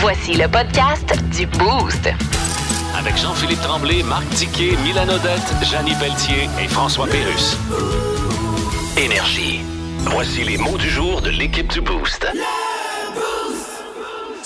Voici le podcast du Boost. Avec Jean-Philippe Tremblay, Marc Tiquet, Milan Odette, Janine Pelletier et François Pérus. Énergie. Voici les mots du jour de l'équipe du Boost.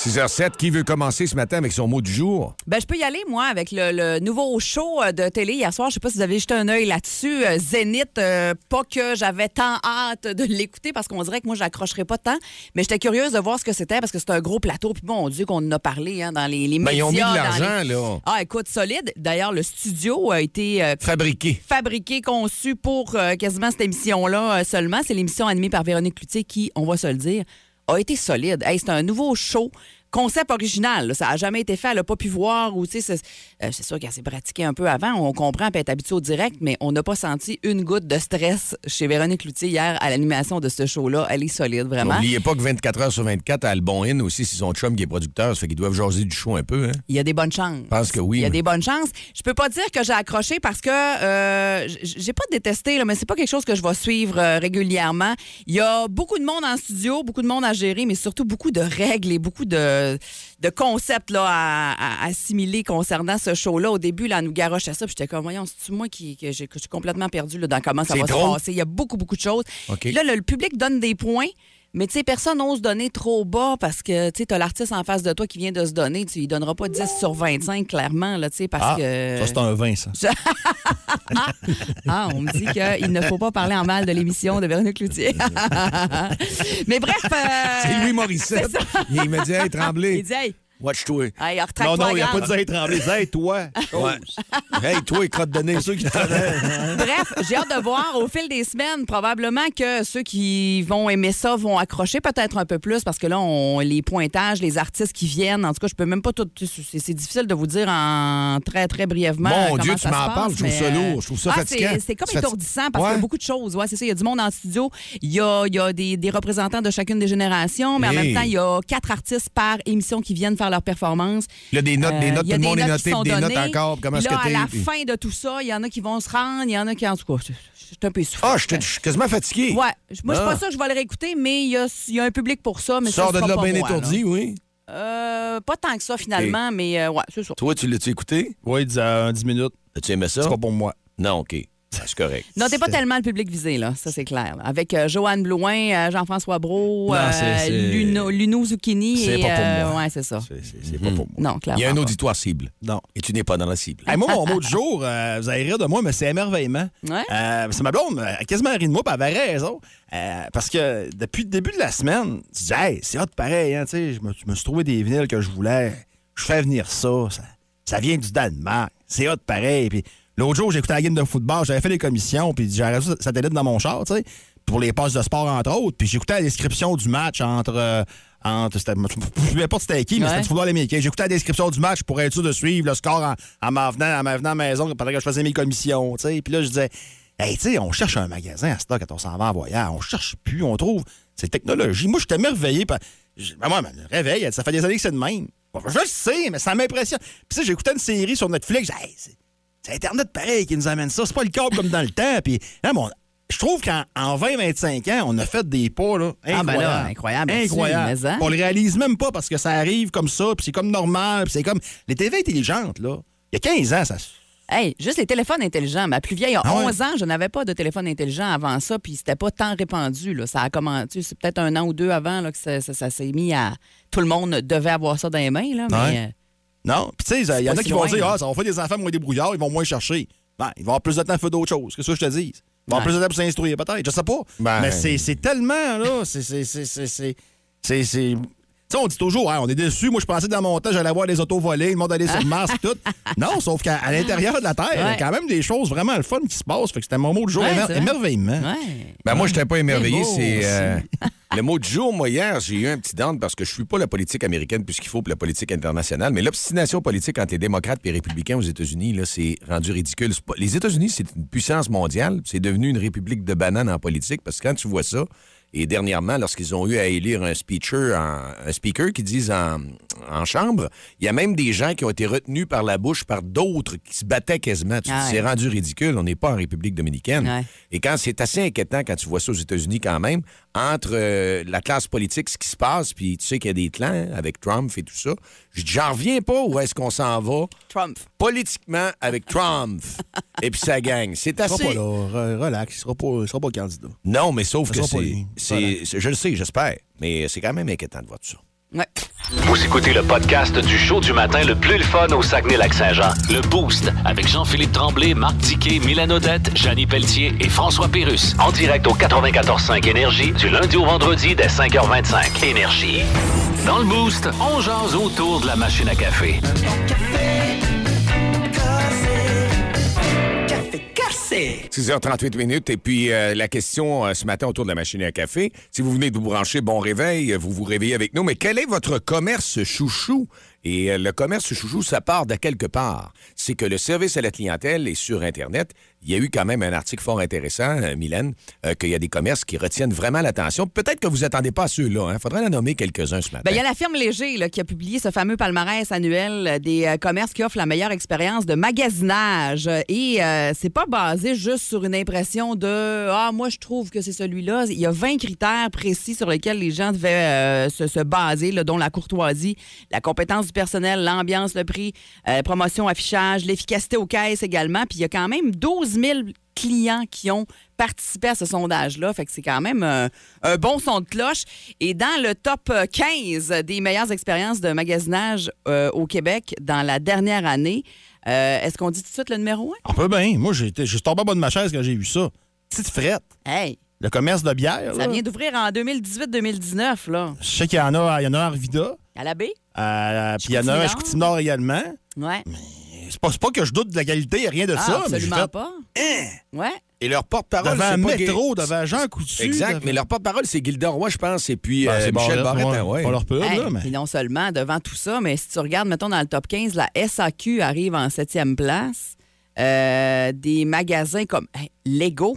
6h07, qui veut commencer ce matin avec son mot du jour? Ben, je peux y aller, moi, avec le, le nouveau show euh, de télé hier soir. Je sais pas si vous avez jeté un œil là-dessus. Euh, Zénith, euh, pas que j'avais tant hâte de l'écouter parce qu'on dirait que moi, j'accrocherais pas tant. Mais j'étais curieuse de voir ce que c'était parce que c'est un gros plateau. Puis bon Dieu, qu'on en a parlé hein, dans les, les Ben, médias. ils ont mis de l'argent, les- là. Ah, écoute, solide. D'ailleurs, le studio a été euh, Fabriqué. fabriqué, conçu pour euh, quasiment cette émission-là seulement. C'est l'émission animée par Véronique Cloutier qui, on va se le dire, a été solide. Hey, c'est un nouveau show. Concept original, là. ça n'a jamais été fait, elle n'a pas pu voir ou tu sais, c'est euh, c'est sûr qu'elle s'est pratiquée un peu avant, on comprend, elle est habituée au direct, mais on n'a pas senti une goutte de stress chez Véronique Cloutier hier à l'animation de ce show-là. Elle est solide, vraiment. N'oubliez pas que 24 heures sur 24, à le bon in aussi, c'est son chum qui est producteur. Ça fait qu'ils doivent jaser du show un peu. Hein? Il y a des bonnes chances. Je pense que oui. Il y a mais- des bonnes chances. Je peux pas dire que j'ai accroché parce que euh, j'ai pas détesté, là, mais c'est pas quelque chose que je vais suivre euh, régulièrement. Il y a beaucoup de monde en studio, beaucoup de monde à gérer, mais surtout beaucoup de règles et beaucoup de, de concepts là, à, à assimiler concernant ce show-là. Au début, là, elle nous garochait ça, puis j'étais comme, voyons, c'est-tu moi qui que j'ai- que je suis complètement perdu là, dans comment ça C'est va se passer? Il y a beaucoup, beaucoup de choses. OK. Là, le, le public donne des points. Mais tu sais, personne n'ose donner trop bas parce que tu as l'artiste en face de toi qui vient de se donner. Tu lui donneras pas 10 sur 25, clairement, là, parce Ah, que. ça, c'est un vin, ça. Ah, on me dit qu'il ne faut pas parler en mal de l'émission de Véronique Cloutier. Mais bref. euh, C'est Louis Morissette. Il me dit, hey, Tremblay, Il dit, hey, watch-toi. hey, Non, non, il n'y a pas de Zay Tremblay. Zay, toi. Ouais. hey, toi, crotte de nez. Ceux qui te. Bref, j'ai hâte de voir au fil des semaines, probablement que ceux qui vont aimer ça vont accrocher peut-être un peu plus parce que là, on, les pointages, les artistes qui viennent, en tout cas, je peux même pas tout. C'est difficile de vous dire en très, très brièvement. Mon comment Dieu, ça tu m'en parles, je trouve ça euh, lourd, je trouve ça ah, fatigant. c'est- comme étourdissant parce qu'il y a beaucoup de choses. Ouais, c'est ça. Il y a du monde en studio. Il y a, il y a des, des représentants de chacune des générations, mais en même temps, il y a quatre artistes par émission qui viennent faire leur performance. Là, des notes, des Euh, notes, il y a tout le monde des est notes noté, des notes données. encore. Comment est-ce là, que à la fin de tout ça, il y en a qui vont se rendre, il y en a qui, en tout cas, je suis un peu essoufflée. Ah, je suis quasiment fatigué. Ouais. Je- Moi, je suis Ah. pas sûre que je vais le réécouter, mais il y a, il y a un public pour ça. Mais sors de là bien étourdi, oui? Euh, pas tant que ça, finalement, mais euh, ouais, c'est ça. Toi, tu l'as-tu écouté? Oui, dis euh, 10 minutes. As-tu aimé ça? C'est pas pour moi. Non, OK. C'est correct. Non, t'es pas tellement le public visé, là. Ça, c'est clair. là. Avec euh, Joanne Blouin, euh, Jean-François Brault, Non, euh, Luno, Luno Zucchini. C'est et, pas pour euh, moi. Ouais, c'est ça. C'est- C'est c'est pas pour moi. Non, clairement. Il y a un pas. auditoire cible. Non. Et tu n'es pas dans la cible. Hey, moi, mon mot du jour, euh, vous allez rire de moi, mais c'est émerveillement. Ouais. Euh, c'est ma blonde, elle a quasiment ri de moi, puis elle avait raison. Euh, parce que depuis le début de la semaine, tu dis, hey, c'est hot pareil, hein, tu sais, je me, je me suis trouvé des vinyles que je voulais. Je fais venir ça, ça, ça vient du Danemark. C'est hot pareil. Puis l'autre jour, écouté la game de football, j'avais fait les commissions, puis j'avais reçu satellite dans mon char, tu sais, pour les passes de sport, entre autres. Puis j'écoutais la description du match entre. euh, entre je ne sais pas c'était qui, mais Ouais. c'était du football américain. J'écoutais la description du match pour être sûr de suivre le score en, en m'en venant, en venant à la maison pendant que je faisais mes commissions. tu sais. Puis là, je disais, hey, tu sais, on cherche un magasin à stock quand on s'en va en voyage. On cherche plus, on trouve. C'est technologie. Moi, j'étais merveillé. Par... Ben, moi, me réveille, ça fait des années que c'est de même. Je le sais, mais ça m'impressionne. Puis, tu sais, j'écoutais une série sur Netflix. j'ai Hey, c'est Internet pareil qui nous amène ça. C'est pas le câble comme dans le temps. Puis, hein, bon, je trouve qu'en en 20-25 ans, on a fait des pas, là. Ah, ben Incroyables. là, incroyable Incroyable. hein? On le réalise même pas parce que ça arrive comme ça, puis c'est comme normal, puis c'est comme. Les TV intelligentes, là. Il y a 15 ans, ça. Hey, juste les téléphones intelligents. Ma plus vieille a Ah ouais? 11 ans, je n'avais pas de téléphone intelligent avant ça, puis c'était pas tant répandu. Là. Ça a commencé, c'est peut-être un an ou deux avant là, que ça, ça- ça s'est mis à. Tout le monde devait avoir ça dans les mains, là. Ouais. euh, Non? Puis, tu sais, il y en a qui vont dire, ah, ça va faire des enfants moins débrouillards, ils vont moins chercher. Ben, ils vont avoir plus de temps à faire d'autres choses. Qu'est-ce que je te dis? Ils vont avoir plus de temps pour s'instruire, peut-être. Je sais pas. Ben- Mais c'est c'est tellement, là. C'est. Sais, on dit toujours, hein, on est déçus. Moi, je pensais dans mon temps, j'allais voir les autos volées, le monde allait sur Mars et tout. Non, sauf qu'à l'intérieur de la Terre, il y a quand même des choses vraiment le fun qui se passent. Fait que c'était mon mot du jour, Ouais, émer- émerveillement. ouais. Ben moi, je n'étais pas émerveillé. C'est euh, le mot du jour. Moi, hier, j'ai eu un petit down parce que je suis pas la politique américaine plus qu'il faut pour la politique internationale. Mais l'obstination politique entre les démocrates et les républicains aux États-Unis, là, c'est rendu ridicule. Pas- Les États-Unis, c'est une puissance mondiale. C'est devenu une république de bananes en politique parce que quand tu vois ça, et dernièrement, lorsqu'ils ont eu à élire un speaker, un speaker qui disent en, en chambre. Il y a même des gens qui ont été retenus par la bouche par d'autres qui se battaient quasiment. Tu te dis, Ah ouais. Rendu ridicule. On n'est pas en République dominicaine. Ouais. Et quand c'est assez inquiétant quand tu vois ça aux États-Unis quand même, entre euh, la classe politique, ce qui se passe, puis tu sais qu'il y a des clans hein, avec Trump et tout ça, je dis, j'en reviens pas où est-ce qu'on s'en va Trump. politiquement avec Trump et puis sa gang. C'est Il sera assez... pas là. Re- Relax. Il sera pas, il sera pas candidat. Non, mais sauf Ça que c'est- Je le sais, j'espère. Mais c'est quand même inquiétant de voir tout ça. Vous écoutez le podcast du show du matin le plus le fun au Saguenay-Lac-Saint-Jean. Le Boost avec Jean-Philippe Tremblay, Marc Tiquet, Milan Odette, Janine Pelletier et François Pérus. En direct au 94.5 Énergie du lundi au vendredi dès 5h25. Énergie. Dans le Boost, on jase autour de la machine à café. 6h38 minutes. Et puis, euh, la question euh, ce matin autour de la machine à café. Si vous venez de vous brancher, bon réveil, vous vous réveillez avec nous. Mais quel est votre commerce chouchou? Et euh, le commerce chouchou, ça part de quelque part. C'est que le service à la clientèle est sur Internet. Il y a eu quand même un article fort intéressant, euh, Mylène, euh, qu'il y a des commerces qui retiennent vraiment l'attention. Peut-être que vous attendez pas à ceux-là. Il faudrait en nommer quelques-uns ce matin. Ben, il y a la firme Léger qui a publié ce fameux palmarès annuel euh, des commerces qui offrent la meilleure expérience de magasinage. Et c'est pas basé juste sur une impression de Ah, moi, je trouve que c'est celui-là. Il y a 20 critères précis sur lesquels les gens devaient se, se baser, dont la courtoisie, la compétence du personnel, l'ambiance, le prix, promotion, affichage, l'efficacité aux caisses également. Puis il y a quand même 12 000 clients qui ont participé à ce sondage-là. Fait que c'est quand même euh, un bon son de cloche. Et dans le top 15 des meilleures expériences de magasinage euh, au Québec dans la dernière année, euh, est-ce qu'on dit tout de suite le numéro On peut bien. Moi, j'ai été- je suis tombé en bas de ma chaise quand j'ai vu ça. Petite frette. 1? Hey, Le commerce de bière. ça là. vient d'ouvrir en 2018-2019, là. Je sais qu'il y en a, il y en a à Arvida. À la baie? puis il y en a à Chicoutimi-Nord. Également. Ouais. C'est pas, pas que je doute de la qualité, il y a rien de Ah, ça. mais absolument fait pas. Ouais. Et leur porte-parole, Devant c'est pas métro, devant Jean Coutu. Exact, mais leur porte-parole, c'est Gilda Roy, je pense, et puis Ben, euh, Michel Barrette, ouais. ouais. Pas leur pub, Hey, là, mais... Puis non seulement devant tout ça, mais si tu regardes, mettons, dans le top 15, la SAQ arrive en septième place. Euh, des magasins comme hey, Lego.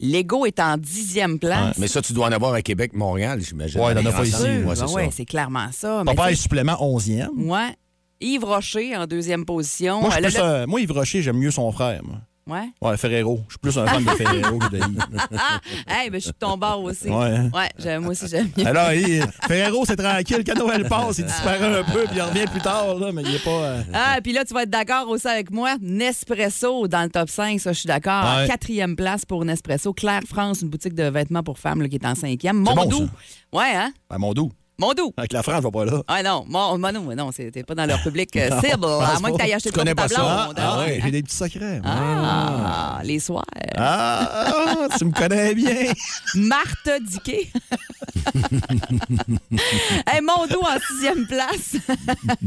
Lego est en dixième place. Mais ça, tu dois en avoir à Québec, Montréal, j'imagine. Ouais, dans il y en a pas ici. Ouais, c'est ben ça. ouais, c'est clairement ça. Papa sais, supplément 11e. ouais. Yves Rocher en deuxième position. Moi, Le- le- Yves Rocher, j'aime mieux son frère. Moi. Ouais. Ouais, Ferrero. Je suis plus un fan de Ferrero que de Yves. Ah, hey, ben, je suis de ton bord aussi. Ouais. Ouais, j'aime- moi aussi, j'aime bien. Alors, il- Ferrero, c'est tranquille. Quand Noël passe, il disparaît un peu, puis il revient plus tard, là, mais il est pas. euh, Ah, puis là, tu vas être d'accord aussi avec moi. Nespresso dans le top 5, ça, je suis d'accord. Ouais. Quatrième place pour Nespresso. Claire France, une boutique de vêtements pour femmes là, qui est en cinquième. C'est bon, Mondou. ouais, hein? Ben, mon doux. Mondou. Avec la France, vais pas là. Ah non, mon, mon- non, t'es pas dans leur public euh, cible. À moins que tu aies acheté Tu de pas ça? Ah, hein? ouais, j'ai des petits secrets. moi. Ah, les soirs. Ah, tu me connais bien. Marthe Diquet. hey, Mondou en sixième place.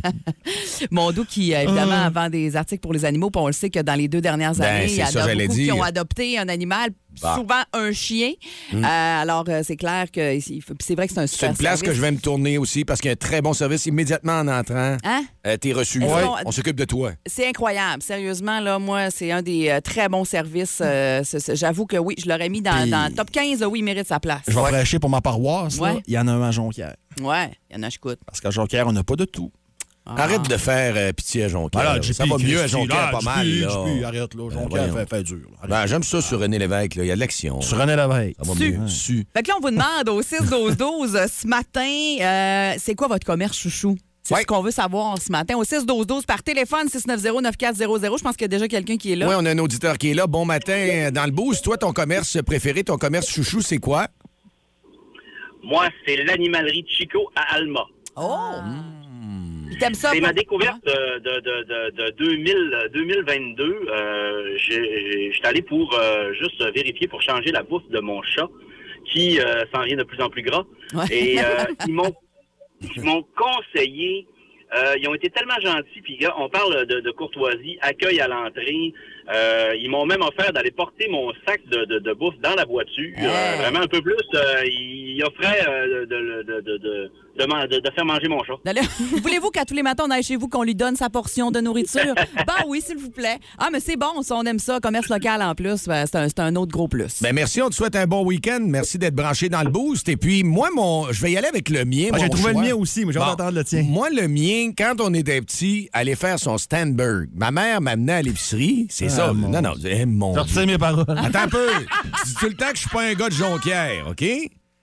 Mondou qui, évidemment, vend des articles pour les animaux. Puis on le sait que dans les deux dernières Ben, années, il y a beaucoup qui ont adopté un animal, Bah. souvent un chien. Euh, alors, euh, c'est clair que c'est vrai que c'est un C'est super une place que je vais me tourner aussi parce qu'il y a un très bon service immédiatement en entrant. Hein? Euh, T'es reçu. Ouais, On s'occupe de toi. C'est incroyable. Sérieusement, là, moi, c'est un des euh, très bons services. Euh, c'est- c'est- J'avoue que oui, je l'aurais mis dans, le top 15. Oui, il mérite sa place. Je vais prêcher pour ma paroisse. Ouais. Il y en a un à Jonquière. Ouais, il y en a, je coûte. Parce qu'à Jonquière, on n'a pas de tout. Ah. Arrête de faire euh, pitié à Jonquière. Là. JP, ça va mieux à Jonquière, là, pas JP, mal. là. JP, arrête, là. Jonquière voyons. fait, fait dur. Ben, J'aime ça sur René Lévesque. là. Il y a de l'action. Sur René Lévesque. Ça va Su. mieux. Su. Fait que là, on vous demande au 6-12-12 euh, ce matin, euh, c'est quoi votre commerce chouchou? C'est Ouais. ce qu'on veut savoir ce matin. Au 6-12-12 par téléphone, 690-9400. Je pense qu'il y a déjà quelqu'un qui est là. Oui, on a un auditeur qui est là. Bon matin dans le boost. Toi, ton commerce préféré, ton commerce chouchou, c'est quoi? Moi, c'est l'animalerie Chico à Alma. Oh! Ça? C'est ma découverte de, de, de, de, de 2000, 2022. Euh, J'étais allé pour euh, juste vérifier pour changer la bouffe de mon chat qui euh, s'en vient de plus en plus gras. Ouais. Et ils m'ont conseillé. ils ont été tellement gentils. Puis on parle de, courtoisie, accueil à l'entrée. Ils m'ont même offert d'aller porter mon sac de, bouffe dans la voiture. Hey. vraiment un peu plus. ils offraient de, de, faire manger mon chat. Voulez-vous qu'à tous les matins, on aille chez vous, qu'on lui donne sa portion de nourriture? ben oui, s'il vous plaît. Ah, mais c'est bon, ça, on aime ça. Commerce local en plus, ben, c'est un, c'est un autre gros plus. Ben merci, on te souhaite un bon week-end. Merci d'être branché dans le boost. Et puis, moi, mon, je vais y aller avec le mien. Ah, J'ai trouvé choix. le mien aussi, mais j'ai hâte Bon. d'entendre le tien. Moi, le mien, quand on était petit, aller faire son Stanberg. Ma mère m'amenait à l'épicerie. C'est Ah, ça. mon Non, non, eh, mon retiens mes paroles. Attends un peu. Tu dis tout le temps que je suis pas un gars de Jonquière, OK?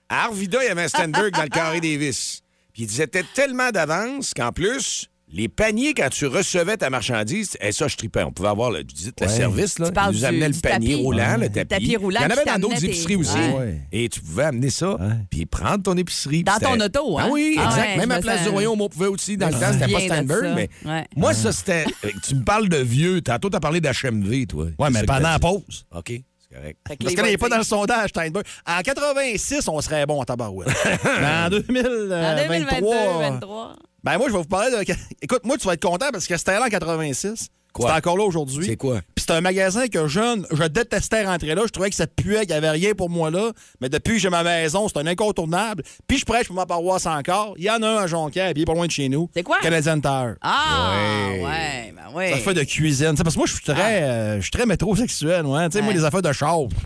À Arvida, il y avait un Stanberg dans le carré des vis. Puis ils disaient tellement d'avance qu'en plus, les paniers, quand tu recevais ta marchandise, et ça, je tripais. On pouvait avoir le, tu dis, le Ouais. service, là. Tu Ils nous du- amenaient le panier tapis. roulant, le tapis. tapis roulant Il y en avait dans d'autres tes- épiceries aussi. Ouais. Et tu pouvais amener ça, puis prendre ton épicerie. Dans ton auto, hein? Ah oui, Ah exact. ouais, Même à Place du Royaume, on pouvait aussi. Dans le temps, c'était pas ça. mais Ouais. moi, ça, c'était... Tu me parles de vieux. Tantôt, t'as parlé d'HMV, toi. Ouais, mais pendant la pause. OK, c'est correct. Fait que Parce qu'elle il n'est pas dans le sondage, Steinberg. En 86, on serait bon en tabarouette. mais en En 2023... 2022, 2023. Ben moi, je vais vous parler de... Écoute, moi, tu vas être content parce que c'était là en 86. Quoi? C'est encore là aujourd'hui. C'est quoi? C'est un magasin que jeune, je détestais rentrer là. Je trouvais que ça puait, qu'il n'y avait rien pour moi là. Mais depuis que j'ai ma maison, c'est un incontournable. Puis je prêche pour ma paroisse encore. Il y en a un à Jonquière, puis il est pas loin de chez nous. C'est quoi? Canadian Tire. Ah, Ouais. ouais, ben ouais. Ça fait de cuisine. Tu sais, parce que moi, je suis très, euh, je suis très métrosexuel. Ouais. Tu sais, Moi, les affaires de char, je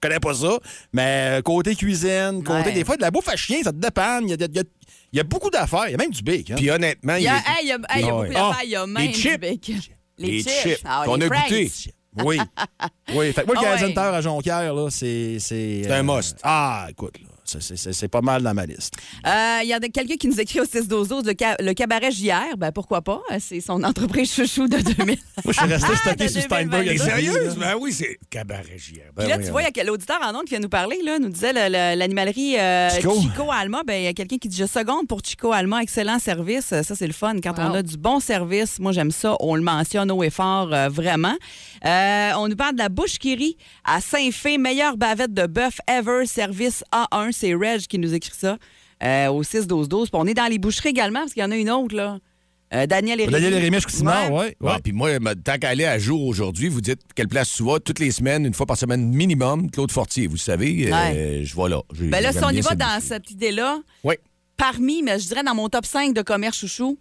connais pas ça. Mais euh, côté cuisine, côté Ouais. des fois de la bouffe à chien, ça te dépanne. Il y a, il y a- il y a beaucoup d'affaires. Il y a même du bacon. Puis honnêtement, Il y a, hey, il y a, hey, il y a Ah beaucoup d'affaires. Ah, Il y a même les du chips. Les, Les chips. chips Ah, qu'on les a Franks. goûté. Oui. oui. Fait que moi, le Ah ouais. Tire à Jonquière, là, c'est. C'est C'est un must. Ah, écoute, là, c'est- pas mal dans ma liste. Euh, Il y a quelqu'un qui nous écrit au 6 12 le, ca- le cabaret JR. Ben pourquoi pas? C'est son entreprise chouchou de 2000. Moi, je suis resté Ah, stocké sur Steinberg. Sérieuse? Ben oui, c'est cabaret JR. Ben Puis là, oui, tu vois, il y a quel auditeur en ondes qui vient nous parler, là, nous disait le- le- l'animalerie euh, Chico. Chico. Alma. Ben, il y a quelqu'un qui dit Je seconde pour Chico Alma, excellent service. Ça, c'est le fun. Quand Wow. on a du bon service, moi, j'aime ça. On le mentionne haut et fort, euh, vraiment. Euh, on nous parle de la bouche qui rit à Saint-Fé, meilleure bavette de bœuf ever, service A1. C'est Reg qui nous écrit ça euh, au 6-12-12. Puis on est dans les boucheries également, parce qu'il y en a une autre, là. Euh, Daniel et Daniel et Rémi, je suis Ouais. ouais. Ouais, puis moi, tant qu'à aller à jour aujourd'hui, vous dites quelle place tu vas toutes les semaines, une fois par semaine minimum, Claude Fortier. Vous savez, euh, je vois là. Ben là, si on y va dans boucherie. cette idée-là, Oui. parmi, mais je dirais dans mon top 5 de commerce chouchou,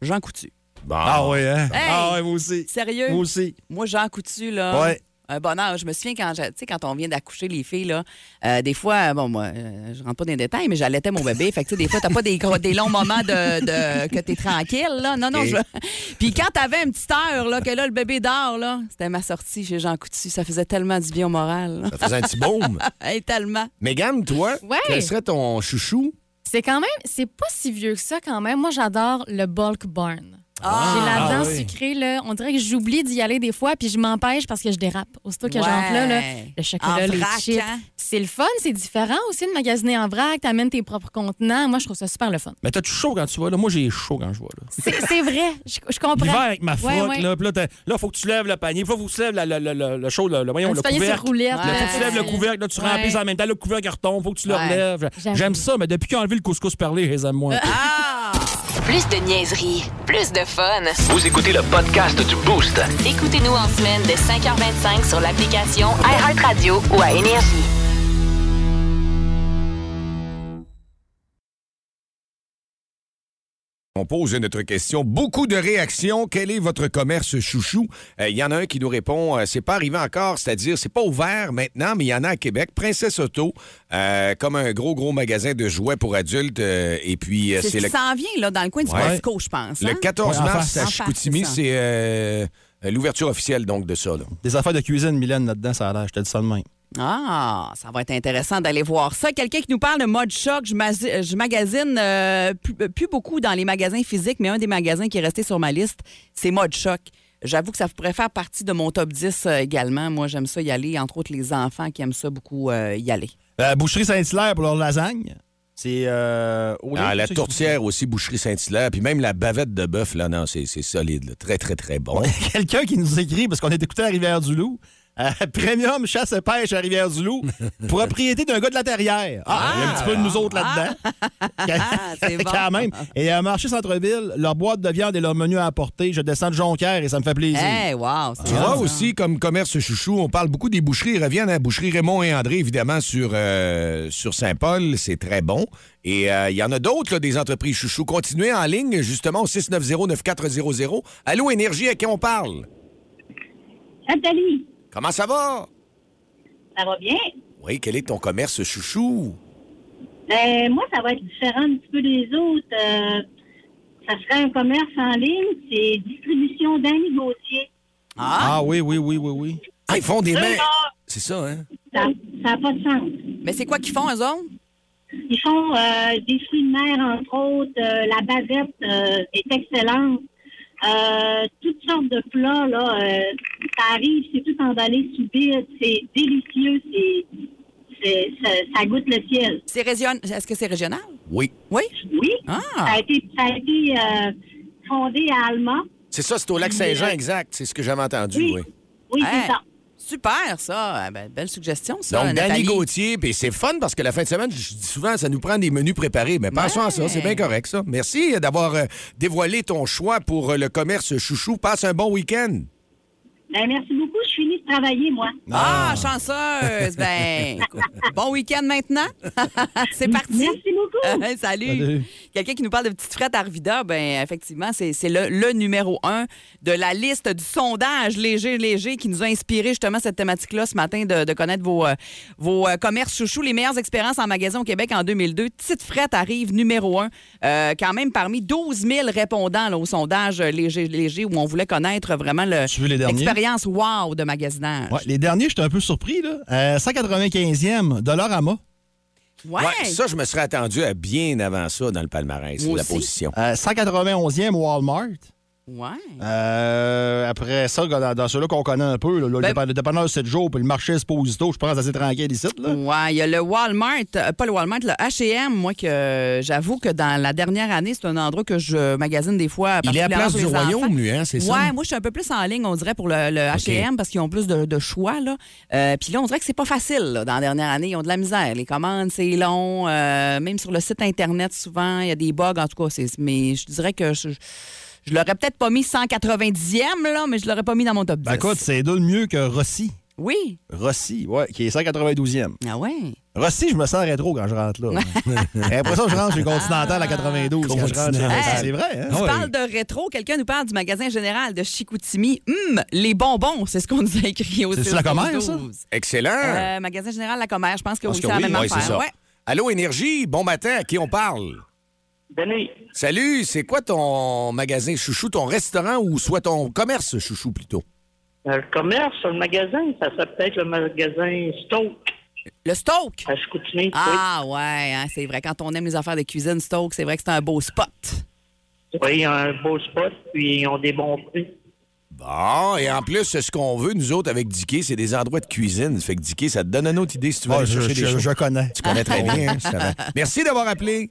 Jean Coutu. Bon. Ah, ouais, hein? Hey! Ah, ouais, moi aussi. Sérieux? Moi aussi. Moi, Jean Coutu, là. Ouais. Un bonheur. Je me souviens quand, je- tu sais, quand on vient d'accoucher les filles, là, euh, des fois, bon, moi, euh, je rentre pas dans les détails, mais j'allaitais mon bébé. Fait que, tu sais, des fois, t'as pas des, gros- des longs moments de, de- que t'es tranquille, là. Non, non, je. Puis quand t'avais une petite heure, là, que là, le bébé dort, là, c'était ma sortie chez Jean Coutu. Ça faisait tellement du bien au moral. là. Ça faisait un petit baume. Hey, tellement. Mégane, toi, Ouais. quel serait ton chouchou? C'est quand même, c'est pas si vieux que ça quand même. Moi, j'adore le bulk barn. Ah, J'ai la ah dent oui. sucrée, là. On dirait que j'oublie d'y aller des fois, puis je m'empêche parce que je dérape. Aussitôt que j'entre là, le En chocolat, les vrac, chips. hein? C'est le fun, c'est différent aussi de magasiner en vrac. T'amènes tes propres contenants. Moi, je trouve ça super le fun. Mais t'as-tu chaud quand tu vas là? Moi, j'ai chaud quand je vais là. C'est vrai, je, je comprends. L'hiver avec ma Ouais, frotte, ouais. là, puis là, faut que tu lèves le panier, faut que tu lèves la- le, le, le, le chaud, le, le, voyons, le couvercle. roulette. Là, faut que tu lèves le couvercle, là, tu Ouais. remplis en même temps, le couvercle il retombe, faut que tu le relèves. J'aime. J'aime ça, mais depuis qu'ils ont enlevé le couscous perlé, je les aime moins. Ah! Plus de niaiserie, plus de fun. Vous écoutez le podcast du Boost. Écoutez-nous en semaine de 5h25 sur l'application iHeartRadio ou à Énergie. On pose notre question. Beaucoup de réactions. Quel est votre commerce chouchou? Euh, Il y en a un qui nous répond, euh, c'est pas arrivé encore, c'est-à-dire c'est pas ouvert maintenant, mais il y en a à Québec. Princesse Auto, euh, comme un gros, gros magasin de jouets pour adultes. euh, et puis, euh, C'est ce c'est qui le, s'en vient, là, dans le coin du Ouais. Je pense. le hein? 14 Ouais, en mars à Chicoutimi. c'est euh, l'ouverture officielle donc de ça. là. Des affaires de cuisine, Mylène, là-dedans, ça a l'air. Je te dis ça de même. Ah, ça va être intéressant d'aller voir ça. Quelqu'un qui nous parle de mode choc, je, magasine euh, plus, plus beaucoup dans les magasins physiques, mais un des magasins qui est resté sur ma liste, c'est mode choc. J'avoue que ça pourrait faire partie de mon top 10 euh, également. Moi, j'aime ça y aller, entre autres les enfants qui aiment ça beaucoup euh, y aller. La boucherie Saint-Hilaire pour leur lasagne. C'est. Euh, Ah, la tourtière aussi, boucherie Saint-Hilaire. Puis même la bavette de bœuf, là, non, c'est solide. là. Très, très, très bon. Quelqu'un qui nous écrit, parce qu'on est écouté à Rivière-du-Loup, Euh, premium chasse et pêche à Rivière-du-Loup. propriété d'un gars de la terrière. Ah, il y a un petit peu de nous autres là-dedans. c'est bon. Quand même. Et à marché centre-ville, leur boîte de viande et leur menu à apporter. Je descends de Jonquière et ça me fait plaisir. Hey, wow. c'est Tu vois ça. aussi, comme commerce chouchou, on parle beaucoup des boucheries. Ils reviennent à Boucherie Raymond et André, évidemment, sur, euh, sur Saint-Paul. C'est très bon. Et euh, il y en a d'autres, des entreprises chouchou. Continuez en ligne, justement, au 690-9400. Allô, Énergie, à qui on parle? Nathalie, Comment ça va? ça va bien? Oui, quel est ton commerce chouchou? Ben, moi, ça va être différent un petit peu des autres. Euh, ça serait un commerce en ligne, c'est distribution d'Annie Gauthier. Ah, Ah oui, oui, oui, oui, oui. Ah, ils font des mains. C'est ça, hein? Ça n'a pas de sens. mais c'est quoi qu'ils font, eux autres? Ils font euh, des fruits de mer, entre autres. Euh, la bavette euh, est excellente. Euh, toutes sortes de plats, là. Euh, ça arrive, c'est tout emballé sous vide. C'est délicieux. C'est, c'est, ça, ça goûte le ciel. C'est région... Est-ce que c'est régional? Oui. Oui? Oui, Ah. ça a été, ça a été euh, fondé à Alma. C'est ça, c'est au lac Saint-Jean, exact. C'est ce que j'avais entendu, Oui. oui. Oui, Hey, c'est ça. Super, ça. Ah, ben, belle suggestion, ça. Donc, Danny Nathalie. Gauthier, puis c'est fun parce que la fin de semaine, je dis souvent, ça nous prend des menus préparés. Mais pensons à ça, c'est bien correct, ça. Merci d'avoir euh, dévoilé ton choix pour euh, le commerce chouchou. Passe un bon week-end. Ben, merci beaucoup. Finie de travailler, moi. Ah, chanceuse. Ben, bon week-end maintenant. c'est parti. Merci beaucoup. Euh, salut. Salut. Quelqu'un qui nous parle de petites frettes Arvida, ben effectivement, c'est c'est le, le numéro un de la liste du sondage léger, léger qui nous a inspiré justement cette thématique-là ce matin de, de connaître vos, euh, vos euh, commerces chouchous, les meilleures expériences en magasin au Québec en 2002. Petite frette arrive numéro un, euh, quand même parmi 12 000 répondants là, au sondage léger, léger où on voulait connaître vraiment le- l'expérience wow de magasinage. Ouais, les derniers, j'étais un peu surpris. Là. Euh, 195e, Dollarama. Ouais. Ouais, ça, je me serais attendu à bien avant ça dans le palmarès, Moi la aussi. position. Euh, 191e, Walmart. Ouais. Euh, après ça, dans, dans ceux-là qu'on connaît un peu, là, Ben- le dépa- le dépanneur 7 jours puis le marché Esposito, je pense assez tranquille ici. Là. Ouais, il y a le Walmart, euh, pas le Walmart, le H&M, moi que euh, j'avoue que dans la dernière année, c'est un endroit que je magasine des fois. Il est à Place du. Royaume, lui, hein, c'est ça? Ouais, moi je suis un peu plus en ligne, on dirait, pour le, le H&M parce qu'ils ont plus de, de choix. Là. Euh, Puis là, on dirait que c'est pas facile là, dans la dernière année. Ils ont de la misère. Les commandes, c'est long. euh, même sur le site Internet, souvent, il y a des bugs. En tout cas, mais je dirais que je, je l'aurais peut-être pas mis 190e, là, mais je l'aurais pas mis dans mon top 10. Ben écoute, c'est deux de mieux que Rossi. Oui. Rossi, ouais, qui est 192e. Ah ouais? Rossi, je me sens rétro quand je rentre là. J'ai l'impression que je rentre chez Continental à 92. quand je rentre chez- Continental. C'est vrai, hein? Tu parles de rétro, quelqu'un nous parle du magasin général de Chicoutimi. Hum, les bonbons, c'est ce qu'on nous a écrit au C'est-tu la commère, ça? 12. Excellent. Euh, magasin général La Commère, je pense que Parce oui, que c'est la oui, même ouais, affaire. c'est ça. Ouais. Allô, Énergie, bon matin, à qui on parle? Denis, Salut, c'est quoi ton magasin chouchou, ton restaurant ou soit ton commerce chouchou plutôt? euh, le commerce, le magasin, ça serait peut-être le magasin Stoke Le Stoke? à Chicoutimi. Ah ouais, hein, c'est vrai. Quand on aime les affaires de cuisine, Stoke, c'est vrai que c'est un beau spot. Oui, oui, il y a un beau spot, puis ils ont des bons prix. Bon, et en plus, ce qu'on veut, nous autres, avec Dicky, c'est des endroits de cuisine. Fait que Dicky, ça te donne une autre idée si tu veux aller je, chercher des je- choses. je connais. Tu connais très bien. hein. Merci d'avoir appelé.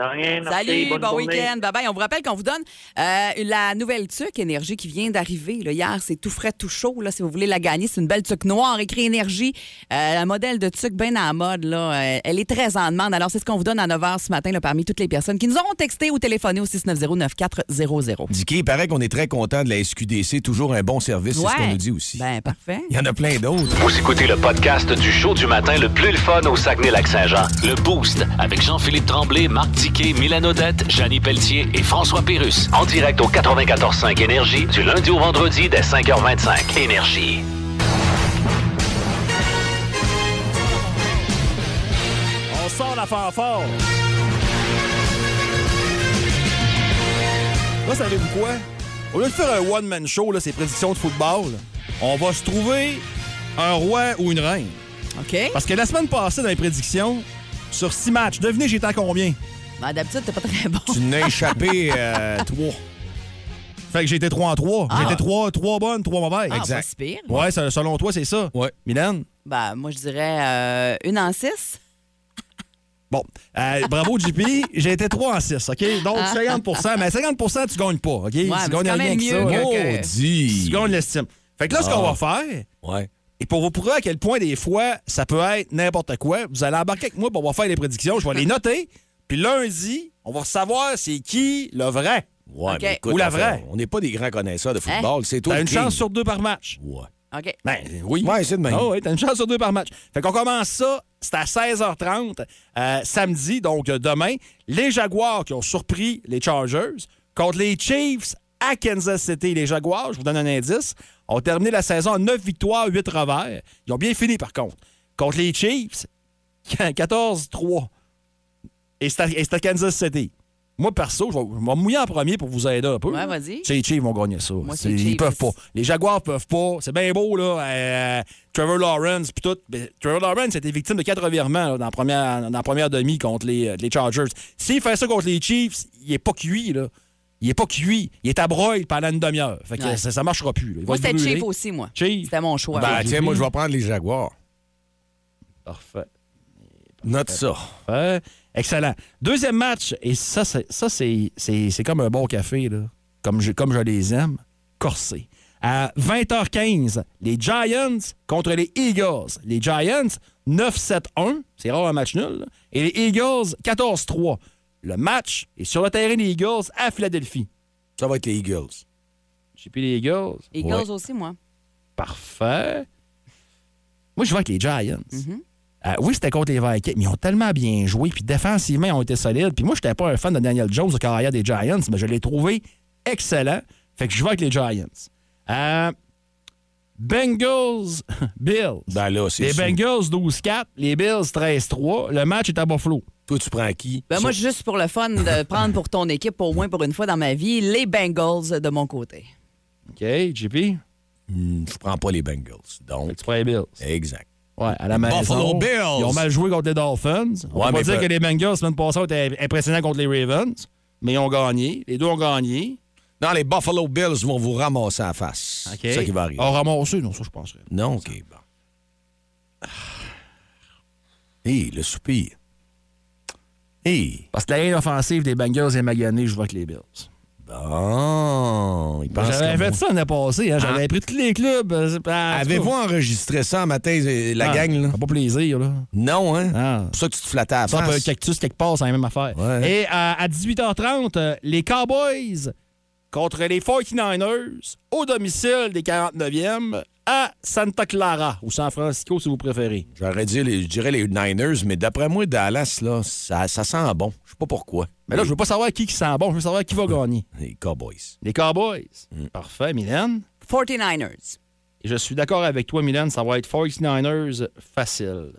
Rien, Salut, bonne bon week-end. Bye bye. On vous rappelle qu'on vous donne euh, la nouvelle tuque énergie qui vient d'arriver. là. Hier, c'est tout frais, tout chaud. Là, si vous voulez la gagner, c'est une belle tuque noire, écrit énergie. Euh, un modèle de tuque bien à la mode. Là. Euh, elle est très en demande. Alors, c'est ce qu'on vous donne à 9 h ce matin là, parmi toutes les personnes qui nous ont texté ou téléphoné au 690-9400. Dicky, il paraît qu'on est très content de la SQDC. Toujours un bon service, c'est ce qu'on nous dit aussi. Ben, parfait. Il y en a plein d'autres. Vous écoutez le podcast du show du matin le plus le fun au Saguenay-Lac-Saint-Jean. Le Boost avec Jean-Philippe Tremblay, Marc Tiquet, Milan Odette, Janine Pelletier et François Pérus. En direct au 94.5 Énergie du lundi au vendredi dès 5h25. Énergie. On sort la fanfare. Moi, savez-vous quoi? Au lieu de faire un one-man show, là, ces prédictions de football, là, on va se trouver un roi ou une reine. OK. Parce que la semaine passée, dans les prédictions, sur six matchs, devinez, j'étais à combien? Ben, D'habitude, t'es pas très bon. Tu n'as échappé euh, trois. Fait que j'ai été 3 en 3. Ah. J'ai été 3, trois bonnes, 3 mauvaises. Ah, Exact. pas si pire. Ouais, ça- selon toi, c'est ça. Ouais. Milan? Ben, moi, je dirais euh, une en six. Bon. Euh, bravo, JP. J'ai été 3 en 6, OK? Donc, 50% Mais 50% tu gagnes pas, OK? tu gagnes rien même que ça. mieux que- Maudit. Tu gagnes l'estime. Fait que là, ce Ah. qu'on va faire, Ouais. et pour vous prouver à quel point des fois, ça peut être n'importe quoi, vous allez embarquer avec moi pour on va faire les prédictions. Je vais les noter. Puis lundi, on va savoir c'est qui le vrai. Ouais, OK. mais écoute, Ou la enfin, vraie. On n'est pas des grands connaisseurs de football. C'est toi T'as une king. chance sur deux par match. Ouais. OK. Ben oui. Ouais, c'est de même. Ah oui, t'as une chance sur deux par match. Fait qu'on commence ça, c'est à 16h30 euh, samedi, donc demain. Les Jaguars qui ont surpris les Chargers contre les Chiefs à Kansas City. Les Jaguars, je vous donne un indice, ont terminé la saison en 9 victoires, 8 revers. Ils ont bien fini par contre. Contre les Chiefs, 14-3. Et c'est à, à Kansas City. Moi, perso, je vais, je vais me mouiller en premier pour vous aider un peu. Ouais, vas-y. C'est les Chiefs vont gagner ça. Moi, les Ils peuvent pas. Les Jaguars peuvent pas. C'est bien beau, là. euh, Trevor Lawrence, puis tout. Mais Trevor Lawrence a été victime de quatre revirements là, dans, la première, dans la première demi contre les, euh, les Chargers. S'il fait ça contre les Chiefs, il est pas cuit, là. Il est pas cuit. Il est à broil pendant une demi-heure. Fait que Ouais. ça, ça marchera plus. Moi, c'était. Chief aussi, moi. Chief. C'était mon choix. Ben, tiens, moi, je vais prendre les Jaguars. Parfait. Note ça. Parfait. Excellent. Deuxième match, et ça, c'est, ça, c'est, c'est, c'est comme un bon café, là. Comme je, comme je les aime, corsé. À 20h15, les Giants contre les Eagles. Les Giants, 9-7-1. C'est rare un match nul. là. Et les Eagles, 14-3. Le match est sur le terrain des Eagles à Philadelphie. Ça va être les Eagles. J'ai pris les Eagles. Eagles Ouais. aussi, moi. Parfait. Moi, je vais avec les Giants. Mhm. Euh, oui, c'était contre les Vikings, mais ils ont tellement bien joué, puis défensivement, ils ont été solides. Puis moi, je n'étais pas un fan de Daniel Jones de carrière des Giants, mais je l'ai trouvé excellent. Fait que je vais avec les Giants. Euh, Bengals, Bills. Ben là, c'est les sûr. Bengals 12-4, les Bills 13-3. Le match est à Buffalo. Toi, tu prends qui? Ben, moi, juste pour le fun de prendre pour ton équipe, au moins pour une fois dans ma vie, les Bengals de mon côté. OK, JP? Hmm, je prends pas les Bengals. Fait Donc, que tu prends les Bills. exact. Ouais, à la maison. Buffalo Bills. Ils ont mal joué contre les Dolphins. On Ouais, dire que les Bengals, la semaine passée, étaient impressionnants contre les Ravens, mais ils ont gagné. Les deux ont gagné. Non, les Buffalo Bills vont vous ramasser en face. C'est ça qui va arriver. On ramassé, non, ça, je penserais. Non, OK, bon. Hé, le soupir. Hé, Parce que la ligne offensive des Bengals est maganée, je vois que les Bills. Bon. Il pense J'avais fait moi. ça l'année passée. Hein. J'avais Ah. pris tous les clubs. euh, Avez-vous enregistré ça un matin, euh, la Ah, gang, là? pas plaisir, là. Non, hein? Ah. C'est pour ça que tu te flattais à Ça, un cactus quelque part, c'est la même affaire. Ouais. Et à, à 18h30, euh, les Cowboys contre les 49ers au domicile des 49e à Santa Clara ou San Francisco, si vous préférez. J'aurais dit, les- je dirais les Niners, mais d'après moi, Dallas, là, ça, ça sent bon. Je sais pas pourquoi. Mais là, je veux pas savoir qui qui sent bon, je veux savoir qui va gagner. Les Cowboys. Les Cowboys. Mm. Parfait, Mylène. 49ers. Et je suis d'accord avec toi, Mylène, ça va être 49ers facile.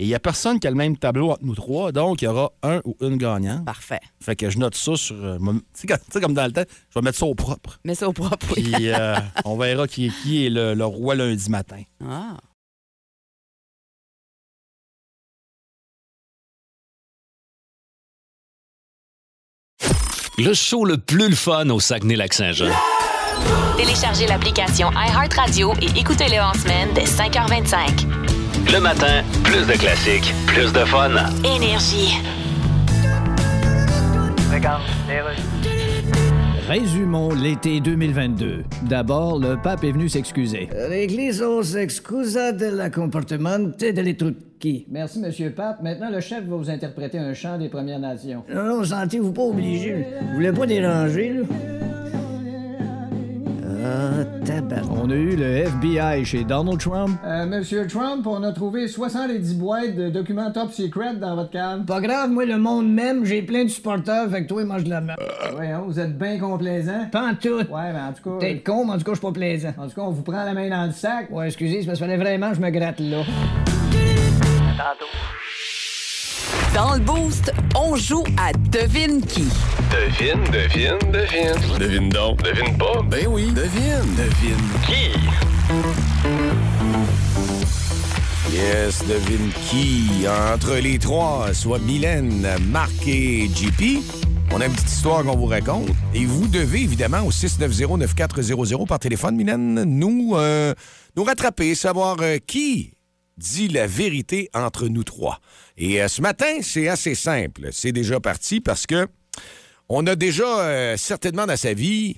Et il n'y a personne qui a le même tableau entre nous trois, donc il y aura un ou une gagnante. Parfait. Fait que je note ça sur. euh, Tu sais, comme- tu sais, comme dans le temps, je vais mettre ça au propre. Mets ça au propre. oui. Puis euh, on verra qui est, qui est le, le roi lundi matin. Ah. Le show le plus le fun au Saguenay-Lac-Saint-Jean. Téléchargez l'application iHeartRadio et écoutez-le en semaine dès 5h25. Le matin, plus de classiques, plus de fun. Énergie. Résumons l'été 2022. D'abord, le pape est venu s'excuser. L'Église s'excusa del comportamento delle trucchi. Merci, Monsieur le Pape. Maintenant, le chef va vous interpréter un chant des Premières Nations. Non, non, sentez-vous pas obligé. Vous voulez pas déranger, là? Ah, tabac. On a eu le FBI chez Donald Trump. Euh, Monsieur Trump, on a trouvé 70 boîtes de documents top secret dans votre cave. Pas grave, moi, le monde m'aime, j'ai plein de supporters, fait que toi, mange de la merde. Voyons, vous êtes bien complaisant. Pas en tout. Ouais, mais en tout cas. Peut-être con, mais en tout cas, je suis pas plaisant. En tout cas, on vous prend la main dans le sac. Ouais, excusez, c'est parce qu'il fallait vraiment que je me gratte là. Dans le boost, on joue à Devine qui. Devine, devine, devine. Devine donc. Devine pas. Ben oui, devine. Devine. Qui? Yes, devine qui? Entre les trois, soit Mylène, Marc et JP. On a une petite histoire qu'on vous raconte. Et vous devez, évidemment, au 690-9400 par téléphone, Mylène, nous, euh, nous rattraper, savoir euh, qui dit la vérité entre nous trois. Et euh, ce matin, c'est assez simple. C'est déjà parti parce que on a déjà euh, certainement dans sa vie